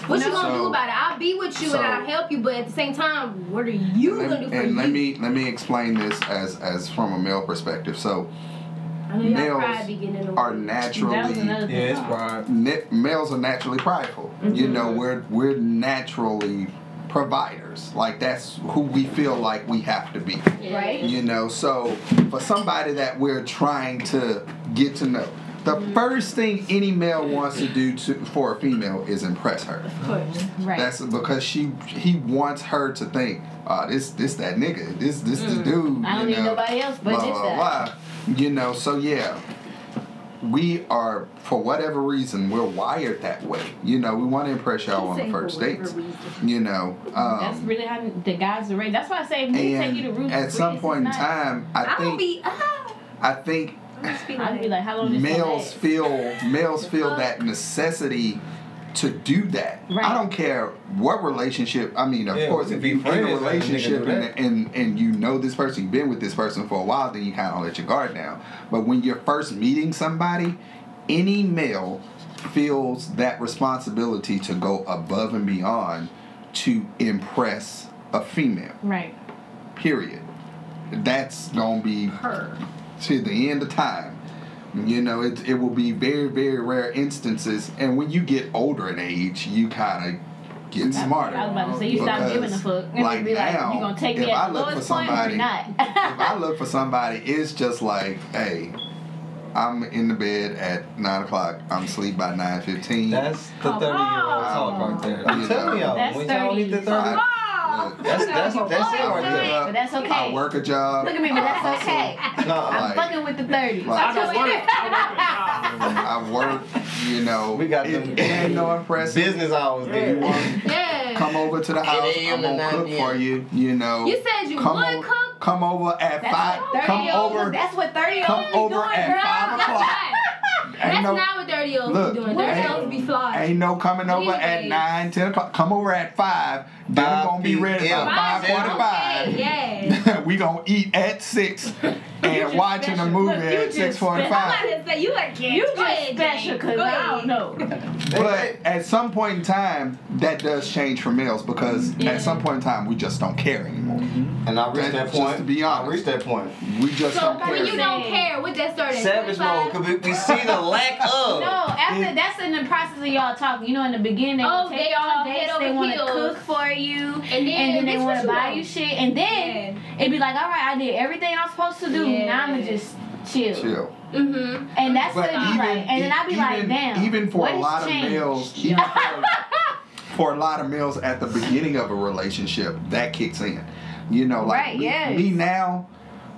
What you gonna do about it? I'll be with you so- and I'll help you, but at the same time, what are you Let- gonna do for and you? let me let me explain this as as from a male perspective. So I know y'all males pride be getting in the are way. That was naturally. Yeah, it's pride. males are naturally prideful. You Mm-hmm. know, we're we're naturally providers. Like that's who we feel like we have to be. Right. You know, so for somebody that we're trying to get to know, the Mm-hmm. first thing any male wants to do to for a female is impress her. Of course. Right. That's because she he wants her to think, oh, this this that nigga, this this the dude. Mm. I don't you need know, nobody else but blah, this blah, blah. You know, so yeah. We are, for whatever reason, we're wired that way. You know, we want to impress y'all on the first dates. You know, That's um, really how the guys are raised. That's why I say if we take you to and at some point in time, I I think be. Ah, I think I just be I'd be like, like, how long this gonna males feel males feel that necessity to do that. Right. I don't care what relationship. I mean, of Yeah, course, if you're in a and a nigga relationship and, and and you know this person, you've been with this person for a while, then you kind of let your guard down. But when you're first meeting somebody, any male feels that responsibility to go above and beyond to impress a female. Right. Period. That's gonna be Her. to the end of time. You know, it, it will be very, very rare instances. And when you get older in age, you kind of get smarter. I was about to say you stop giving a fuck. And like be like, now, you gonna take if me I at the look for lowest point or somebody- not? if I look for somebody, it's just like, hey, I'm in the bed at nine o'clock. I'm asleep by nine fifteen. That's the 30 year old talk right there. I'm You telling y'all, That's when y'all hit the 30s. That's that's that's, it right there. But that's okay. I work a job. Look at me, but that's okay. Nah, I'm fucking with the thirties. Like, I, I work. I work. You know, we got them ain't no impress business hours. Yeah. You want yeah. come over to the house? I'm gonna cook for you. You know, you said you come would over, cook. Come over at that's five. Come over. That's what thirty Come over at five o'clock. Ain't That's no, not what dirty olds look, be doing. Dirty olds be flawed. Ain't no coming over at 9, 10 o'clock. Come over at 5 Bob gonna be ready by five forty-five. We gonna eat at six and watching special. a movie Look, at six forty-five. You again. You just special because I don't know. but at some point in time, that does change for males because yeah. at some point in time, we just don't care anymore. Mm-hmm. And I reached that, point. to be honest, I reached that point. We just so don't care. When you don't care, what that started. Savage mode. Cause we, see the lack of. No, after that's in the process of y'all talking. You know, in the beginning, oh, they all they, they want to cook for you, And then, and then they want to buy want. you shit, and then it'd be like, all right, I did everything I'm supposed to do. Yeah. Now I'ma just chill. Chill. Mm-hmm. And that's But what it'd even, like. And then I'd be even, like, damn. even for what a lot changed? of males, even for, for a lot of males at the beginning of a relationship, that kicks in. You know, like Right, me, yes. me now,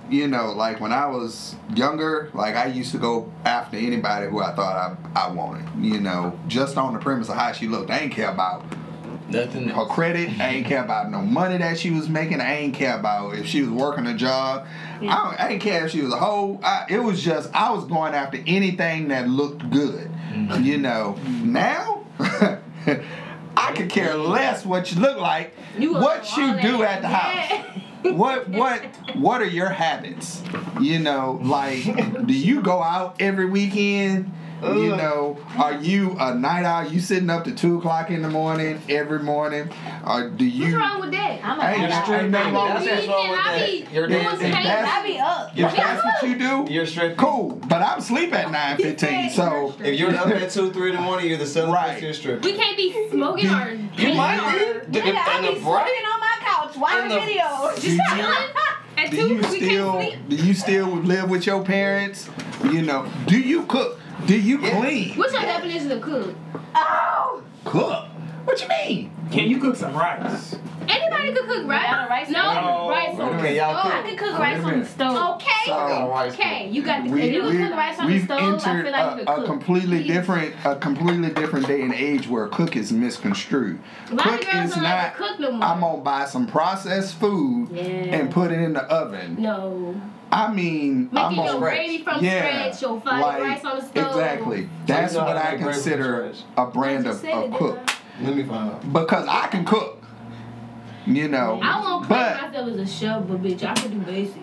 you know, like when I was younger, like I used to go after anybody who I thought I, I wanted. You know, just on the premise of how she looked. I ain't care about Nothing her credit. I ain't care about no money that she was making. I ain't care about if she was working a job. I, don't, I ain't care if she was a hoe. I, it was just I was going after anything that looked good. Mm-hmm. You know. Now, I could care less what you look like. You what you do at the house. What what what are your habits? You know, like do you go out every weekend? You know, are you a night owl? You sitting up to two o'clock in the morning every morning, or do you? What's wrong with that? I'm a Ain't night no- owl. nothing wrong with I That's be that. what's wrong with I that. be You're doing dancing. That's- I be up. If that's what you do, You're straight. cool. But I'm sleep at nine fifteen, so If you're up at 2, 3 in the morning, you're the seventh Right. person you're stripping. We can't be smoking or You painting might or be. Nigga, I And be the break. sleeping on my couch watching the- videos. do you, At do two, you we still can't sleep. do you still live with your parents? You know, do you cook? Do you clean? What's your definition of cook? Oh! Cook? What you mean? Can you cook some rice? Anybody could cook rice. Without a rice no, No. rice on Okay, the y'all stove. I can cook rice on the stove. Okay. So I got a rice okay, you got the We, If you cook. could cook rice on the we've stove, I entered feel like you a, could a cook. completely different, a completely different day and age where cook is misconstrued. A lot of Cook girls is don't not. like to cook no more. I'm gonna buy some processed food Yeah. and put it in the oven. No. I mean, I'm Making gonna your scratch. gravy from yeah, scratch, your fried like, rice on the stove. Exactly. That's you what I make gravy from consider a brand of, of cook. Let me find out. Because I can cook. You know. I won't claim but myself as a chef, but bitch, I can do basics.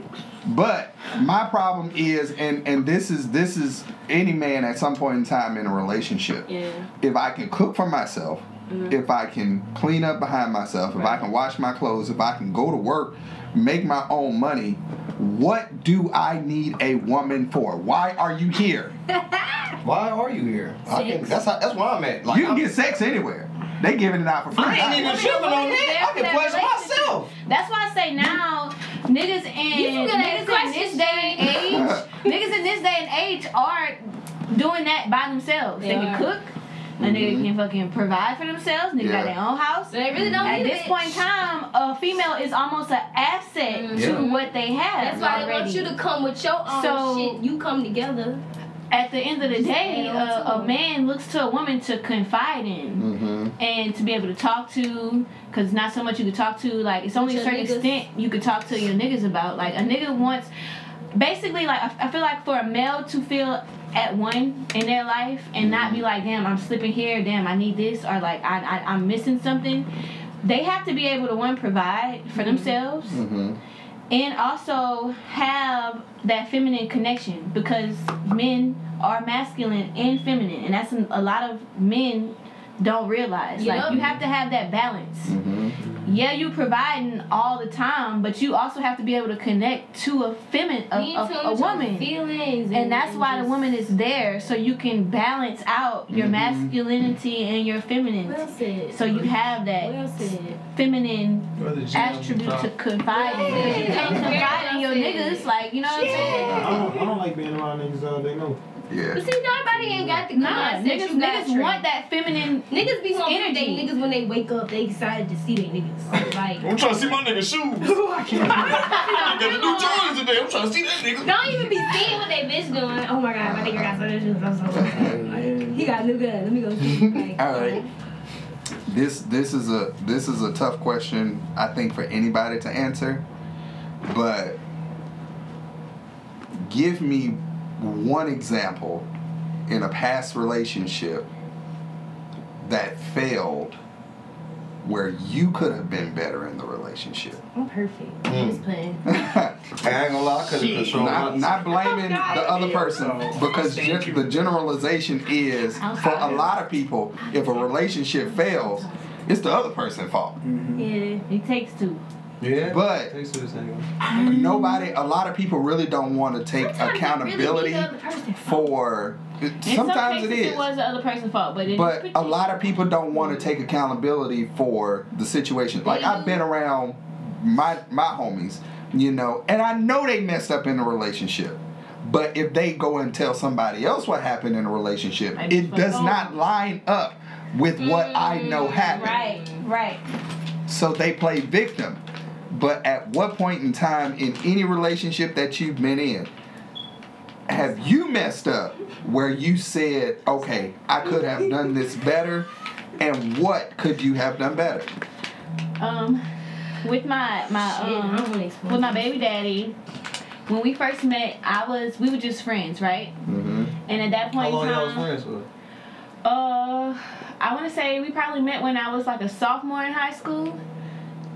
but my problem is and and this is this is any man at some point in time in a relationship. Yeah. If I can cook for myself, Mhm. if I can clean up behind myself, if I can wash my clothes, if I can go to work, make my own money, what do I need a woman for? Why are you here? Why are you here? I can, that's how, that's where I'm at. Like, you can I'm- get sex anywhere. They giving it out for free. I ain't even Women- tripping on women is there that. I for can that pleasure relationship. myself. That's why I say now, niggas in You can get niggas in this day and age, niggas in this day and age are doing that by themselves. They, They can cook. A nigga can fucking provide for themselves. Nigga Yeah. got their own house. They really don't At need a this bitch. point in time, a female is almost an asset Mhm. to Yeah. what they have. That's why they want you to come with your own So- shit. You come together. At the end of the day, add a, a man looks to a woman to confide in. Mm-hmm. and to be able to talk to because not so much you can talk to like it's only a certain niggas. extent you could talk to your niggas about like a nigga wants basically like I, I feel like for a male to feel at one in their life and not be like damn i'm slipping here damn i need this or like I, I i'm missing something they have to be able to one provide for themselves Mm-hmm. And also have that feminine connection because men are masculine and feminine. And that's a lot of men don't realize like you have to have that balance Mm-hmm. yeah you providing all the time but you also have to be able to connect to a feminine a, a, a woman feelings, and that's why the woman is there so you can balance out your Mhm. masculinity and your femininity Well said. so you have that Well feminine attribute to drop- confide in. 'Cause You can't Yeah. confide in your niggas, like you know what I'm saying. I don't, I don't like being around niggas all day, no. Yeah. But see, nobody ain't got the Nah, mindset niggas, niggas Trey. want that feminine. Niggas be wanting energy. they niggas when they wake up, they excited to see their niggas. Like, I'm trying to see my nigga shoes. I got the new Jordans today. I'm trying to see that nigga. don't even be seeing what they bitch doing. Oh my god, my nigga got some shoes. I'm so like, He got new gun. Let me go see. Like, All right. This this is a this is a tough question I think for anybody to answer, but give me one example in a past relationship that failed where you could have been better in the relationship. I'm perfect. Mm. Just playing. I ain't gonna lie, I couldn't Shit. control not, my. not blaming God. the other person because gen- the generalization is for a lot of people if a relationship fails it's the other person's fault Yeah. It takes two. Yeah. But- Takes to this nigga. nobody a lot of people really don't want to take Sometimes accountability really be the other person's fault. for In sometimes some it cases, is it was the other person's fault, but but a lot of people don't want to take accountability for the situation like i've been around my my homies you know and i know they messed up in a relationship but if they go and tell somebody else what happened in a relationship Might be it like, does oh. not line up with what i know mm, happened Right, right. so they play victim but at what point in time in any relationship that you've been in have you messed up where you said okay i could have done this better and what could you have done better Um, with my my Shit, um with my baby daddy, when we first met, I was we were just friends, right? mm-hmm. And at that point, How point long y'all was friends for? Uh, I want to say we probably met when I was like a sophomore in high school.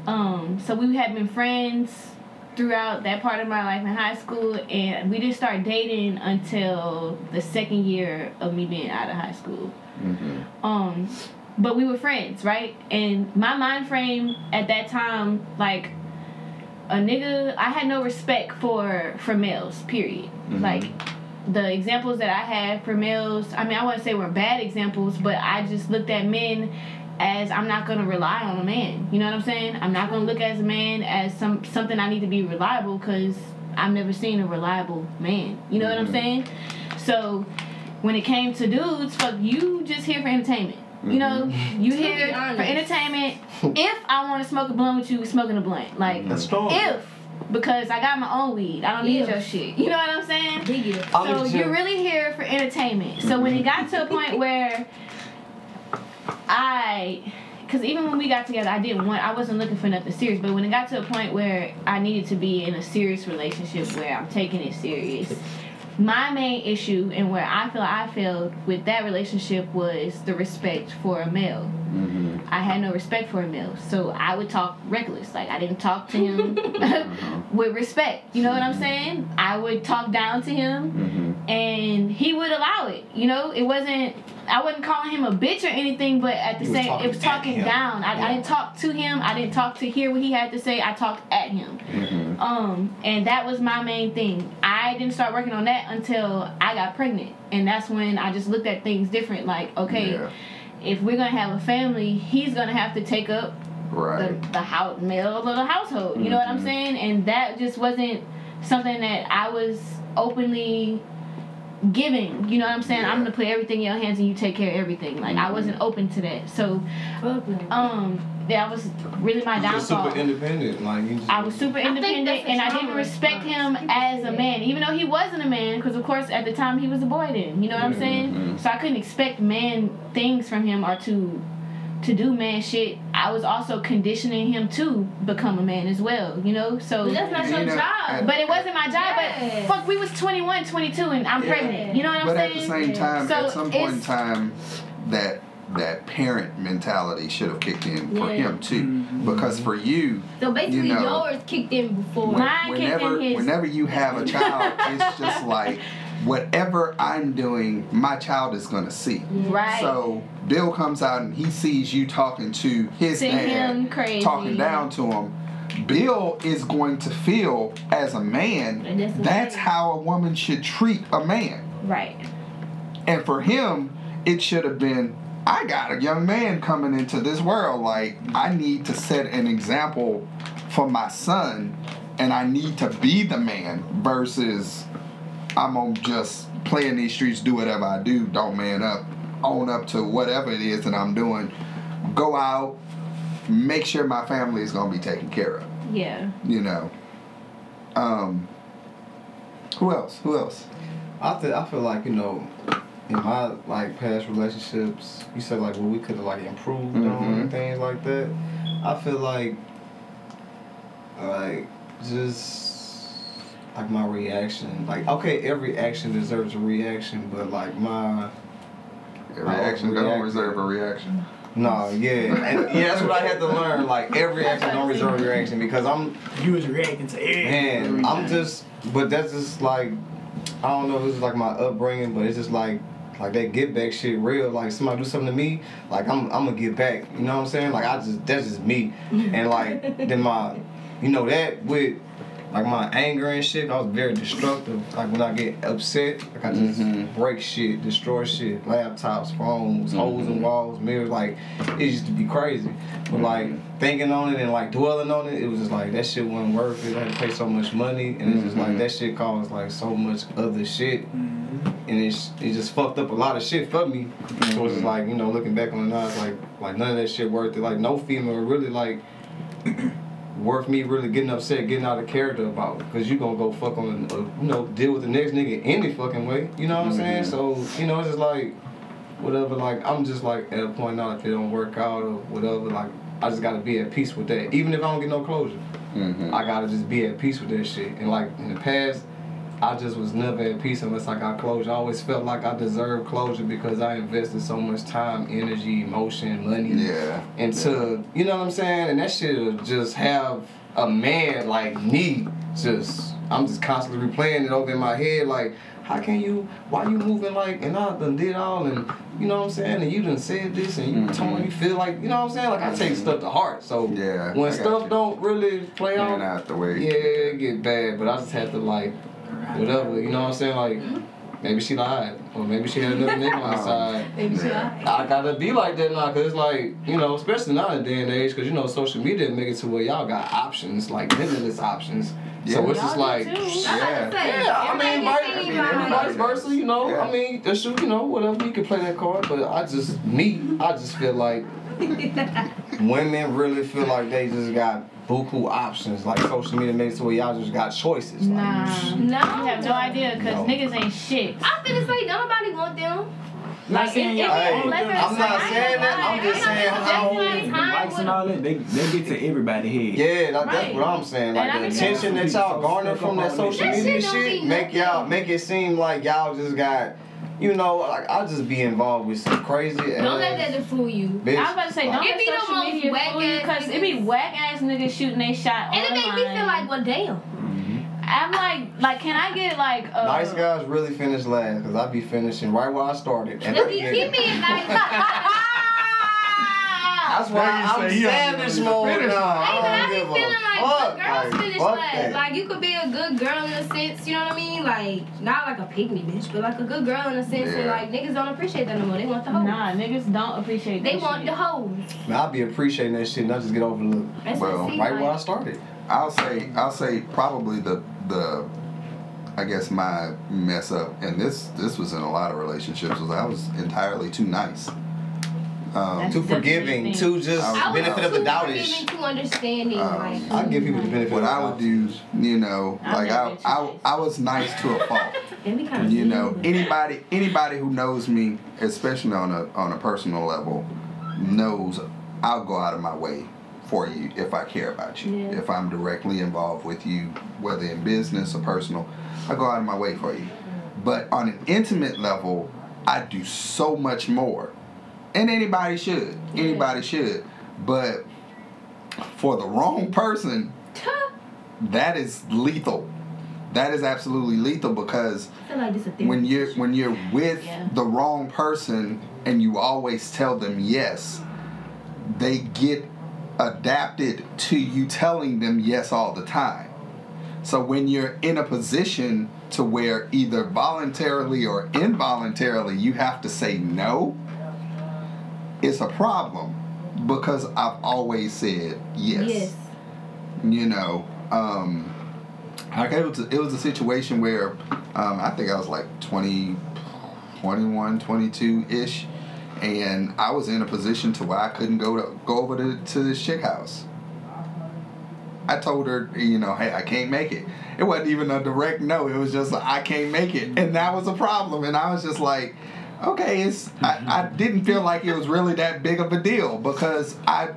Um, so we had been friends throughout that part of my life in high school, and we didn't start dating until the second year of me being out of high school. Mm-hmm. Um, but we were friends, right? And my mind frame at that time, like a nigga, I had no respect for for males. Period. Mhm. Like the examples that I had for males, I mean, I wouldn't say were bad examples, but I just looked at men as I'm not gonna rely on a man. You know what I'm saying? I'm not gonna look as a man as some something I need to be reliable because I've never seen a reliable man. You know what I'm Mhm. saying? So when it came to dudes, fuck you just here for entertainment. You know, mm-hmm. you To here for entertainment. if I want to smoke a blunt with you, we smoking a blunt. Like mm-hmm. That's strong. if because I got my own weed, I don't need If. your shit. You know what I'm saying? Big if. I'll So you- you're really here for entertainment. So when it mm-hmm. got to a point where I, because even when we got together, I didn't want, I wasn't looking for nothing serious. But when it got to a point where I needed to be in a serious relationship where I'm taking it serious, my main issue and where I feel I failed with that relationship was the respect for a male. Mm-hmm. I had no respect for a male, so I would talk reckless. Like I didn't talk to him with respect. You know what I'm saying? I would talk down to him, Mm-hmm. and he would allow it. You know, it wasn't. I wasn't calling him a bitch or anything, but at the was same, it was talking down. I, Yeah. I didn't talk to him. I didn't talk to hear what he had to say. I talked at him. Mm-hmm. Um, and that was my main thing. I didn't start working on that until I got pregnant, and that's when I just looked at things different. Like, okay, Yeah. if we're gonna have a family, he's gonna have to take up Right. the, the house male of the household. You know what I'm Mhm. saying? And that just wasn't something that I was openly giving. You know what I'm saying? I'm gonna put everything in your hands and you take care of everything. Like I Mhm. wasn't open to that. So Fuck no. um that was really my You're downfall. super independent. Like you just. I was super independent that's the and I didn't respect response. him as a man, even though he wasn't a man, because of course at the time he was a boy then. You know what I'm saying? Mhm. So I couldn't expect man things from him or to to do man shit I was also conditioning him to become a man as well, you know? So But that's not your know, job. and- but it wasn't my job, Yeah. but fuck, we was 21, 22, and I'm Yeah. pregnant. You know what I'm saying? but at the same time, So at some point in time, that that parent mentality should have kicked in for Yeah. him too, mm-hmm. because for you, So basically, You know, yours kicked in before. when- Mine kicked in whenever his- whenever you have a child, it's just like whatever I'm doing, my child is gonna see. Right. So Bill comes out and he sees you talking to his To dad, talking down to him. Bill is going to feel as a man that's how a woman should treat a man. Right. And for him, it should have been I got a young man coming into this world. Like, I need to set an example for my son, and I need to be the man versus I'm gonna just play in these streets, do whatever I do, don't man up, own up to whatever it is that I'm doing, go out, make sure my family is gonna be taken care of, Yeah. you know. Um, who else? Who else? I feel I feel like you know, in my like past relationships, you said like well we could have like improved on Mhm. and things like that. I feel like like just like my reaction, like okay, every action deserves a reaction, but like my A I reaction don't overreacted. reserve a reaction. no, yeah, and, yeah, that's what I had to learn. Like every action don't reserve a reaction because I'm You was reacting to everything. Man, I'm just, but that's just like, I don't know if it's like my upbringing, but it's just like, like that get back shit real. Like somebody do something to me, like I'm, I'm gonna get back. You know what I'm saying? Like I just, that's just me. And like then my, you know that with, like my anger and shit, I was very destructive. Like when I get upset, like I just Mhm. break shit, destroy shit, laptops, phones, holes in walls, mirrors. Like it used to be crazy. But like thinking on it and like dwelling on it, it was just like that shit wasn't worth it. I had to pay so much money, and it's just like Mhm. that shit caused like so much other shit, and it's it just fucked up a lot of shit for me. So it's just like you know looking back on it now, it's like like none of that shit worth it. Like no female really like. Worth me really getting upset, getting out of character about, because you gonna go fuck on, uh, you know, deal with the next nigga any fucking way. You know what I'm saying? Mhm. So you know, it's just like, whatever. Like I'm just like at a point now if it don't work out or whatever. Like I just gotta be at peace with that, even if I don't get no closure. Mm-hmm. I gotta just be at peace with that shit. And like in the past, I just was never at peace unless I got closure. I always felt like I deserved closure because I invested so much time, energy, emotion, money Yeah. into you know what I'm saying? And that shit will just have a man like me just I'm just constantly replaying it over in my head like how can you why you moving like and I done did all and you know what I'm saying and you done said this and you Mhm. told me you feel like you know what I'm saying like I take stuff to heart so Yeah, when stuff you. don't really play out out the way. yeah it get bad but I just have to like whatever you know what I'm saying like maybe she lied or maybe she had another nigga on the side Maybe she lied. I gotta be like that now, cause it's like you know, especially now in the day and age, cause you know, social media make it to where y'all got options, like limitless options. So Yeah. it's just like, do too. I was Yeah. about to say, yeah, I mean, vice, I mean, vice versa, you know. Yeah. I mean, that's true, you know, whatever you can play that card, but I just me, I just feel like women really feel like they just got buku options, like social media makes it to where y'all just got choices. Like, Nah. No. You have no idea because No. niggas ain't shit. I'm finna say nobody want them. Not saying y'all Hey. I'm not saying that. I'm just saying how. Definitely The likes and all that, they, they get to everybody head. Yeah, that, that's Right. what I'm saying. Like And the attention that y'all garner from that social media shit shit make y'all make it seem like y'all just got, you know, like I just be involved with some crazy. Don't let ass- that fool you. bitch. I was about to say, don't It let be the social most media whack fool you because it be niggas. whack ass niggas shooting they shot And it made me feel like, well, damn. I'm like, like, can I get like uh, Nice guys really finish last because I be finishing right where I started. And Let I me get keep me in like. That's why I'm say you savage even mode now. Hey, but I I don't be give a feeling like fuck. good girls Like, finish fuck last. that. Like you could be a good girl in a sense, you know what I mean? Like not like a pygmy bitch, but like a good girl in a sense. And like niggas don't appreciate that no more. They want the hoe. Nah, niggas don't appreciate They that want shit. the hoes. Man, I be appreciating that shit and I just get overlooked. That's Well, what it seem Right where I started. I'll say I'll say probably the the I guess my mess up and this this was in a lot of relationships was I was entirely too nice. Um, Too forgiving, thing. too just I was- I was benefit of the doubtish. forgiving, too understanding. Um, like I give people the benefit what of the I would do, you know, I'm like I, I. I was nice to a fault. it be kind of You know, anybody anybody who knows me, especially on a on a personal level, knows I'll go out of my way for you if I care about you. Yeah. If I'm directly involved with you, whether in business or personal, I go out of my way for you. But on an intimate level, I do so much more. And anybody should. Anybody should. But for the wrong person, that is lethal. That is absolutely lethal because like this a therapy when you're when you're with Yeah. the wrong person and you always tell them yes, they get adapted to you telling them yes all the time. So when you're in a position to where either voluntarily or involuntarily you have to say no, it's a problem because I've always said yes. Yes. you know um like it was it was a situation where um i think i was like 20 21 22 ish and i was in a position to where i couldn't go to go over to, to this chick house. I told her you know hey i can't make it. It wasn't even a direct no it was just i can't make it. And that was a problem and i was just like okay it's I, mm-hmm. I didn't feel like it was really that big of a deal because i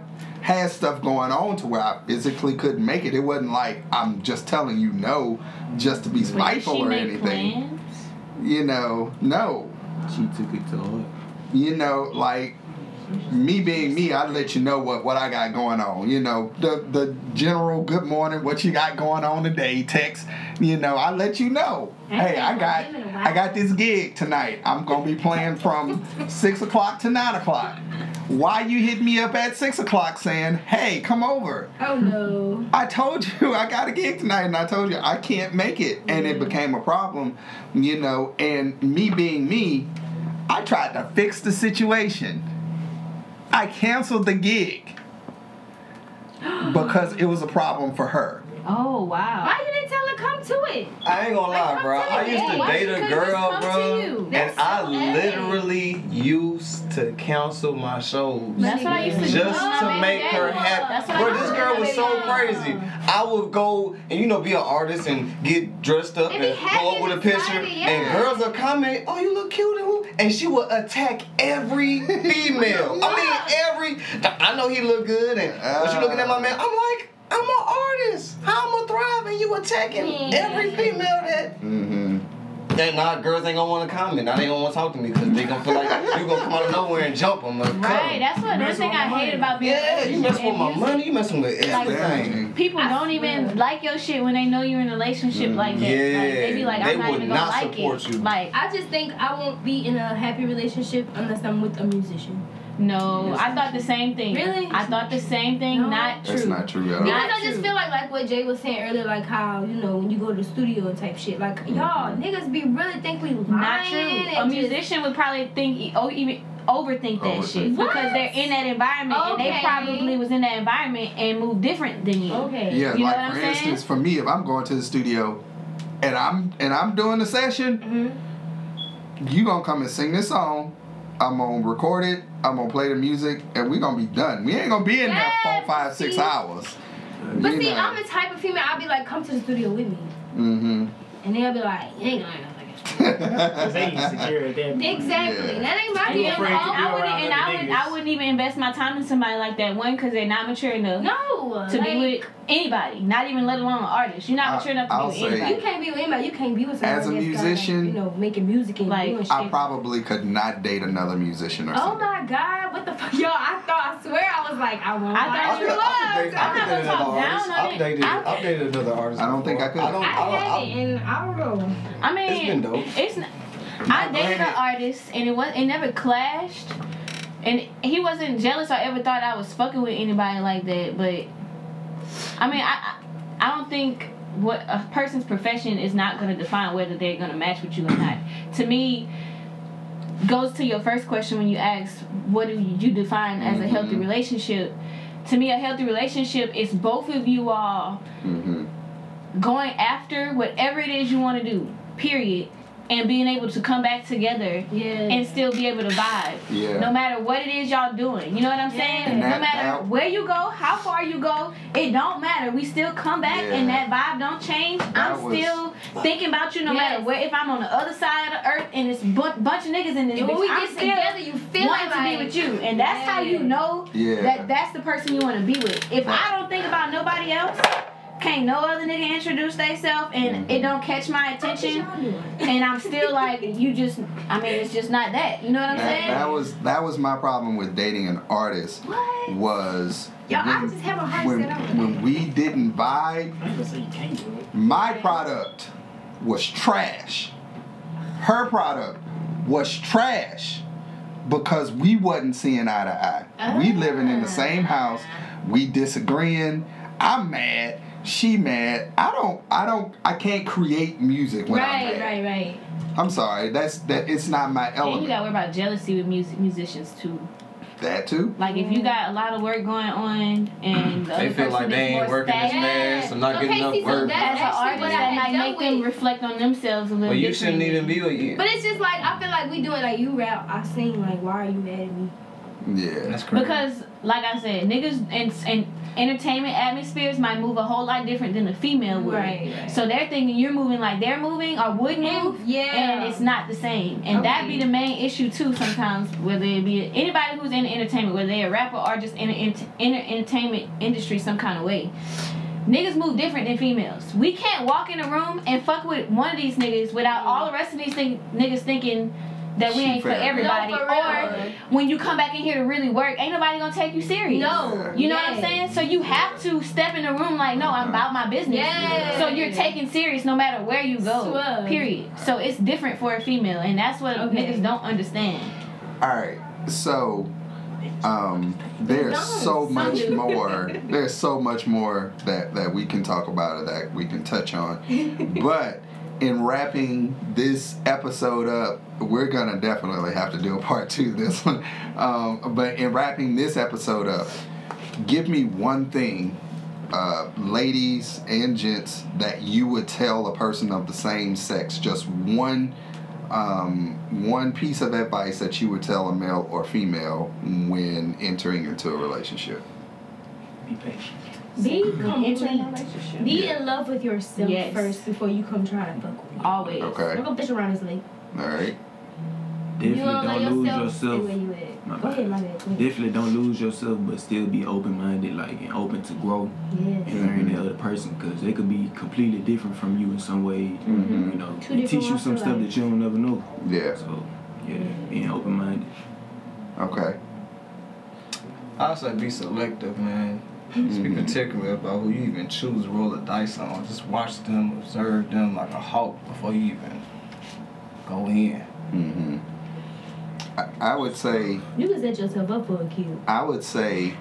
had stuff going on to where I physically couldn't make it. It wasn't like I'm just telling you no just to be spiteful she or make anything. plans? You know, no. She took it to heart. You know, like me being me, I let you know what, what I got going on. You know, the the general good morning, what you got going on today, text. You know, I let you know. Hey, I got I got this gig tonight. I'm gonna be playing from six o'clock to nine o'clock. Why you hit me up at six o'clock saying, "Hey, come over"? Oh no. I told you I got a gig tonight, and I told you I can't make it, and it became a problem, you know. And me being me, I tried to fix the situation. I canceled the gig because it was a problem for her. Oh wow. Why you didn't tell her come to it? I ain't gonna lie, come bro. to I used to. Why date a could've just girl, come to bro, you? and That's I so literally used to cancel my shows. That's what I used to do. just Oh, to make that her happy. Bro, I this girl was so crazy. I would go and you know be an artist and get dressed up And and, go up with a picture, excited, yeah. and girls are coming. Oh, you look cute, and? And she would attack every female. I mean, every. I know he look good, and when she looking at my man, I'm like. I'm an artist. How I'm gonna thrive and you attacking every female that Mm-hmm. then now girls ain't gonna want to comment. Now they gonna want to talk to me because they gonna feel like you gonna come out of nowhere and jump them. Like, Right, that's what another thing I hate about being yeah, in a you messing with my and money. You messing with everything. People don't even like your shit when they know you're in a relationship like that. like, they be like, Yeah, I'm they not even gonna not like support it. you. Like, I just think I won't be in a happy relationship unless I'm with a musician. No, I thought the same thing. Really? I thought the same thing. No. Not true. That's not true at all. Not Because I just true. feel like like what Jay was saying earlier, like how you know when you go to the studio and type shit, like y'all niggas be really think we lying Not true. and A just- musician would probably think, oh, even overthink that Overthink. shit What? because they're in that environment and they probably was in that environment and moved different than you. Okay. Yeah, You know like what I'm for saying? instance, for me, if I'm going to the studio and I'm and I'm doing the session, Mhm. you gonna come and sing this song. I'm gonna record it. I'm gonna play the music, and we gonna be done. We ain't gonna be in there four, Yes, five, six see? hours. But You see, know. I'm the type of female. I'll be like, come to the studio with me, Mm-hmm. and they'll be like, you ain't gonna Cause they insecure at that point. Exactly. Yeah. That ain't my deal. be I wouldn't, and I would. I wouldn't even invest my time in somebody like that. One, because they're not mature enough No. to like, be with anybody, not even let alone an artist. You're not I- mature enough to I'll be with say- anybody. You can't be with anybody. You can't be with somebody As a that's got, musician, like, you know, making music and like, doing shit. I probably could not date another musician or Oh something. Oh my god, what the fuck? Yo, I thought, I swear I was like, I won't I lie thought to you you. was. I could I'm not gonna talk another down artist. on I've dated, I- I've dated another artist. I don't think I could. I don't. I I don't, I and I don't know. I mean, It's been dope. It's. Not, I dated an artist, and it was it never clashed, and he wasn't jealous I ever thought I was fucking with anybody like that. But I mean, I I don't think what a person's profession is not going to define whether they're going to match with you or not. To me, goes to your first question when you ask what do you define as a healthy relationship. To me, a healthy relationship is both of you all Mm-hmm. going after whatever it is you want to do period and being able to come back together Yeah. and still be able to vibe. Yeah. No matter what it is y'all doing. You know what I'm Yeah. saying? And no that- matter that- where you go, how far you go, it don't matter. We still come back and that vibe don't change. That I'm was- still thinking about you no Yes. matter where if I'm on the other side of the earth and it's bu- bunch of niggas in this when bitch, we I'm get still together, you feel wanting like to be with you. And that's how you know Yeah. that that's the person you want to be with. If I don't think about nobody else, can't no other nigga introduce theyself and mm-hmm. it don't catch my attention and I'm still like you just I mean it's just not that. You know what I'm That, saying? that was that was my problem with dating an artist What? was Yo, I when, just have a hard when, when we didn't vibe, I'm gonna say you can't do it. my product was trash. Her product was trash because we wasn't seeing eye to eye. We living in the same house, ah. we disagreeing. I'm mad. She mad. I don't. I don't. I can't create music when I'm Right, mad. right, right. right. I'm sorry. That's that. It's not my element. And you gotta worry about jealousy with music musicians too. that too. Like if you got a lot of work going on and the They other feel like they ain't working as stagnant, fast. I'm not Okay, getting enough see, so work. that's- as an actually artist, what I that might dealt make them reflect on themselves a little bit. Well, you shouldn't even be with you. But it's just like I feel like we do it like you rap. I sing like why are you mad at me? Yeah. That's crazy. Because, like I said, niggas and, and entertainment atmospheres might move a whole lot different than a female would. Right, right. So they're thinking you're moving like they're moving or would move. Yeah. And it's not the same. And that Okay. be the main issue too sometimes, whether it be anybody who's in the entertainment, whether they're a rapper or just in the ent- in the entertainment industry some kind of way. Niggas move different than females. We can't walk in a room and fuck with one of these niggas without all the rest of these thing- niggas thinking that we She ain't for everybody. No, for or when you come back in here to really work, ain't nobody gonna take you serious. No. You know what I'm saying? So you have to step in the room like, no, I'm about my business. Yes. So you're taken serious no matter where you go. Swear. Period. So it's different for a female, and that's what Okay. niggas don't understand. All right. So, um, there's so much more. There's so much more that that we can talk about, or that we can touch on. but in wrapping this episode up, we're gonna definitely have to do a part two this one. Um, but in wrapping this episode up, give me one thing, uh, ladies and gents, that you would tell a person of the same sex. Just one, um, one piece of advice that you would tell a male or female when entering into a relationship. Be patient. Be complete. Be Yeah. in love with yourself Yes. first before you come try to fuck with me. Always. Okay. Don't go fish around this lake. All right. You Definitely don't don't lose yourself. Stay yourself. where you at. My Go bad. ahead, my bad. Definitely don't lose yourself, but still be open minded, like and open to grow Yes. and learn the other person, because they could be completely different from you in some way. Mhm. You know, Two teach you some stuff life. that you don't never know. Yeah. So, yeah, being open minded. Okay. I say be selective, man. Just be Mhm. particular about who you even choose to roll the dice on. Just watch them, observe them like a hawk before you even go in. hmm I, I would say You can set yourself up for a kill. I would say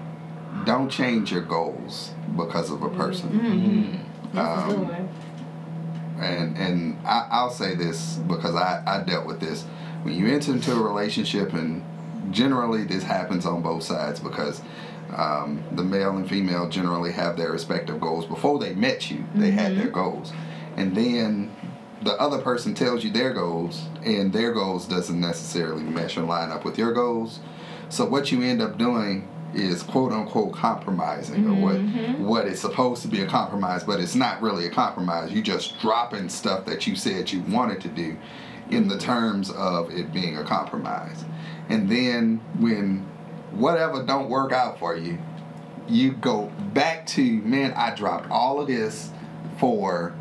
don't change your goals because of a person. Mm-hmm. That's a Um, and and I, I'll say this because I, I dealt with this when you enter into a relationship and generally this happens on both sides because um, the male and female generally have their respective goals. Before they met you they had their goals. And then the other person tells you their goals and their goals doesn't necessarily mesh or line up with your goals. So what you end up doing is quote unquote compromising or what what is supposed to be a compromise but it's not really a compromise. You just dropping stuff that you said you wanted to do in the terms of it being a compromise. And then when whatever don't work out for you you go back to man i dropped all of this for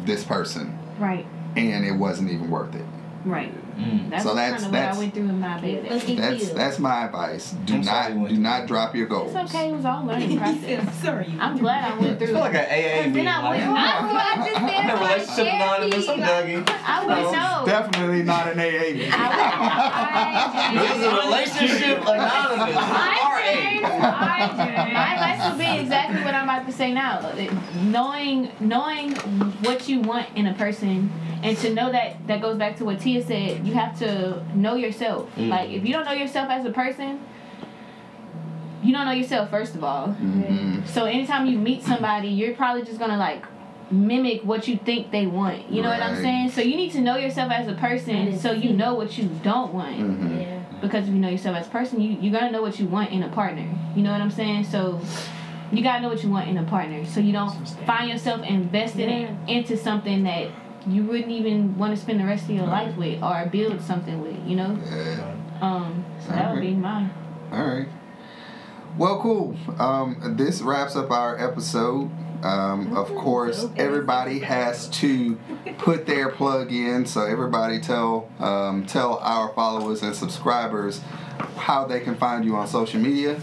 this person Right. and it wasn't even worth it Right. Mm. That's So that's- kind of what that's- I went through with my baby. That's that's my advice do I'm not do not drop your goals It's okay. It was all learning process. sorry. I'm glad I went I through. feel like an AA Then meeting. I Like, went- That's what I just said. I'm in a about relationship anonymous. I'm Dougie. I wouldn't know. definitely not an aa meeting. This is a relationship anonymous. RA. My advice would be exactly what I'm about to say now. Knowing knowing what you want in a person and to know that that goes back to what Tia said, you have to know yourself. Mm. Like if you don't know yourself as a person, you don't know yourself first of all. Mhm. So anytime you meet somebody, you're probably just gonna like mimic what you think they want. You know what I'm saying? So you need to know yourself as a person so you know what you don't want. Mhm. Yeah. Because if you know yourself as a person, you you gotta know what you want in a partner. You know what I'm saying? So you gotta know what you want in a partner, so you don't find yourself invested in, into something that you wouldn't even want to spend the rest of your life with or build something with. You know? Yeah. Um, so that would be mine. All right. Well, cool. Um, this wraps up our episode. Um, of course, everybody has to put their plug in. So everybody tell um, tell our followers and subscribers how they can find you on social media.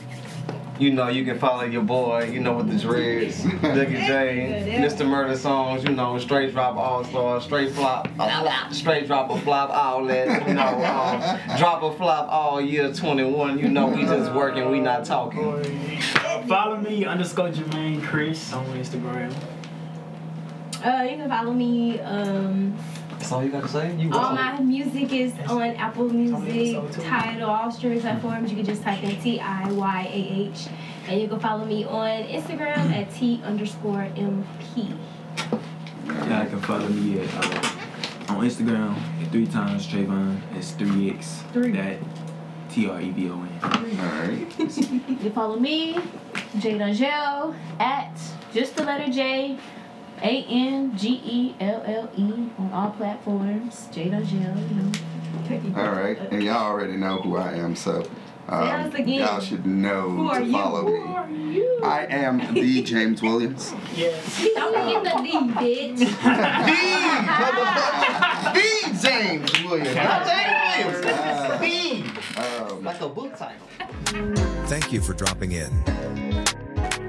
You know, you can follow your boy, you know, with the dreads, Diggy J, Mr. Murder Songs, you know, straight drop all star, straight flop, uh, straight drop a flop outlet, you know, um, drop a flop all year 21. You know, we just working, we not talking. Uh, follow me underscore Jermaine Chris on Instagram. Uh, you can follow me. Um, That's all you gotta say? You all my music is on Apple Music, episode two. Tidal, all streaming platforms. You can just type in T I Y A H, and you can follow me on Instagram at T underscore M P. Y'all can follow me at, uh, on Instagram at three times Trayvon. It's three X. Three. That T R E V O N. All right. You follow me, Jade Angel, at just the letter J, A N G E L L E on all platforms. Jade Angelle, you know. All right. And y'all already know who I am, so um, us again. y'all should know Who are to you? follow Who me. are you? I am the James Williams. Yes. Don't forget the D, bitch. The James Williams. Not James Williams. Uh, The. um, Like a book title. Thank you for dropping in.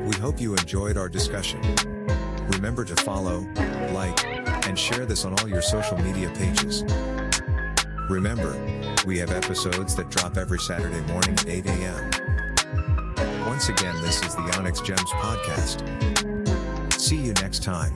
We hope you enjoyed our discussion. Remember to follow, like, and share this on all your social media pages. Remember, we have episodes that drop every Saturday morning at 8 a.m. Once again, this is the Onyx Gems Podcast. See you next time.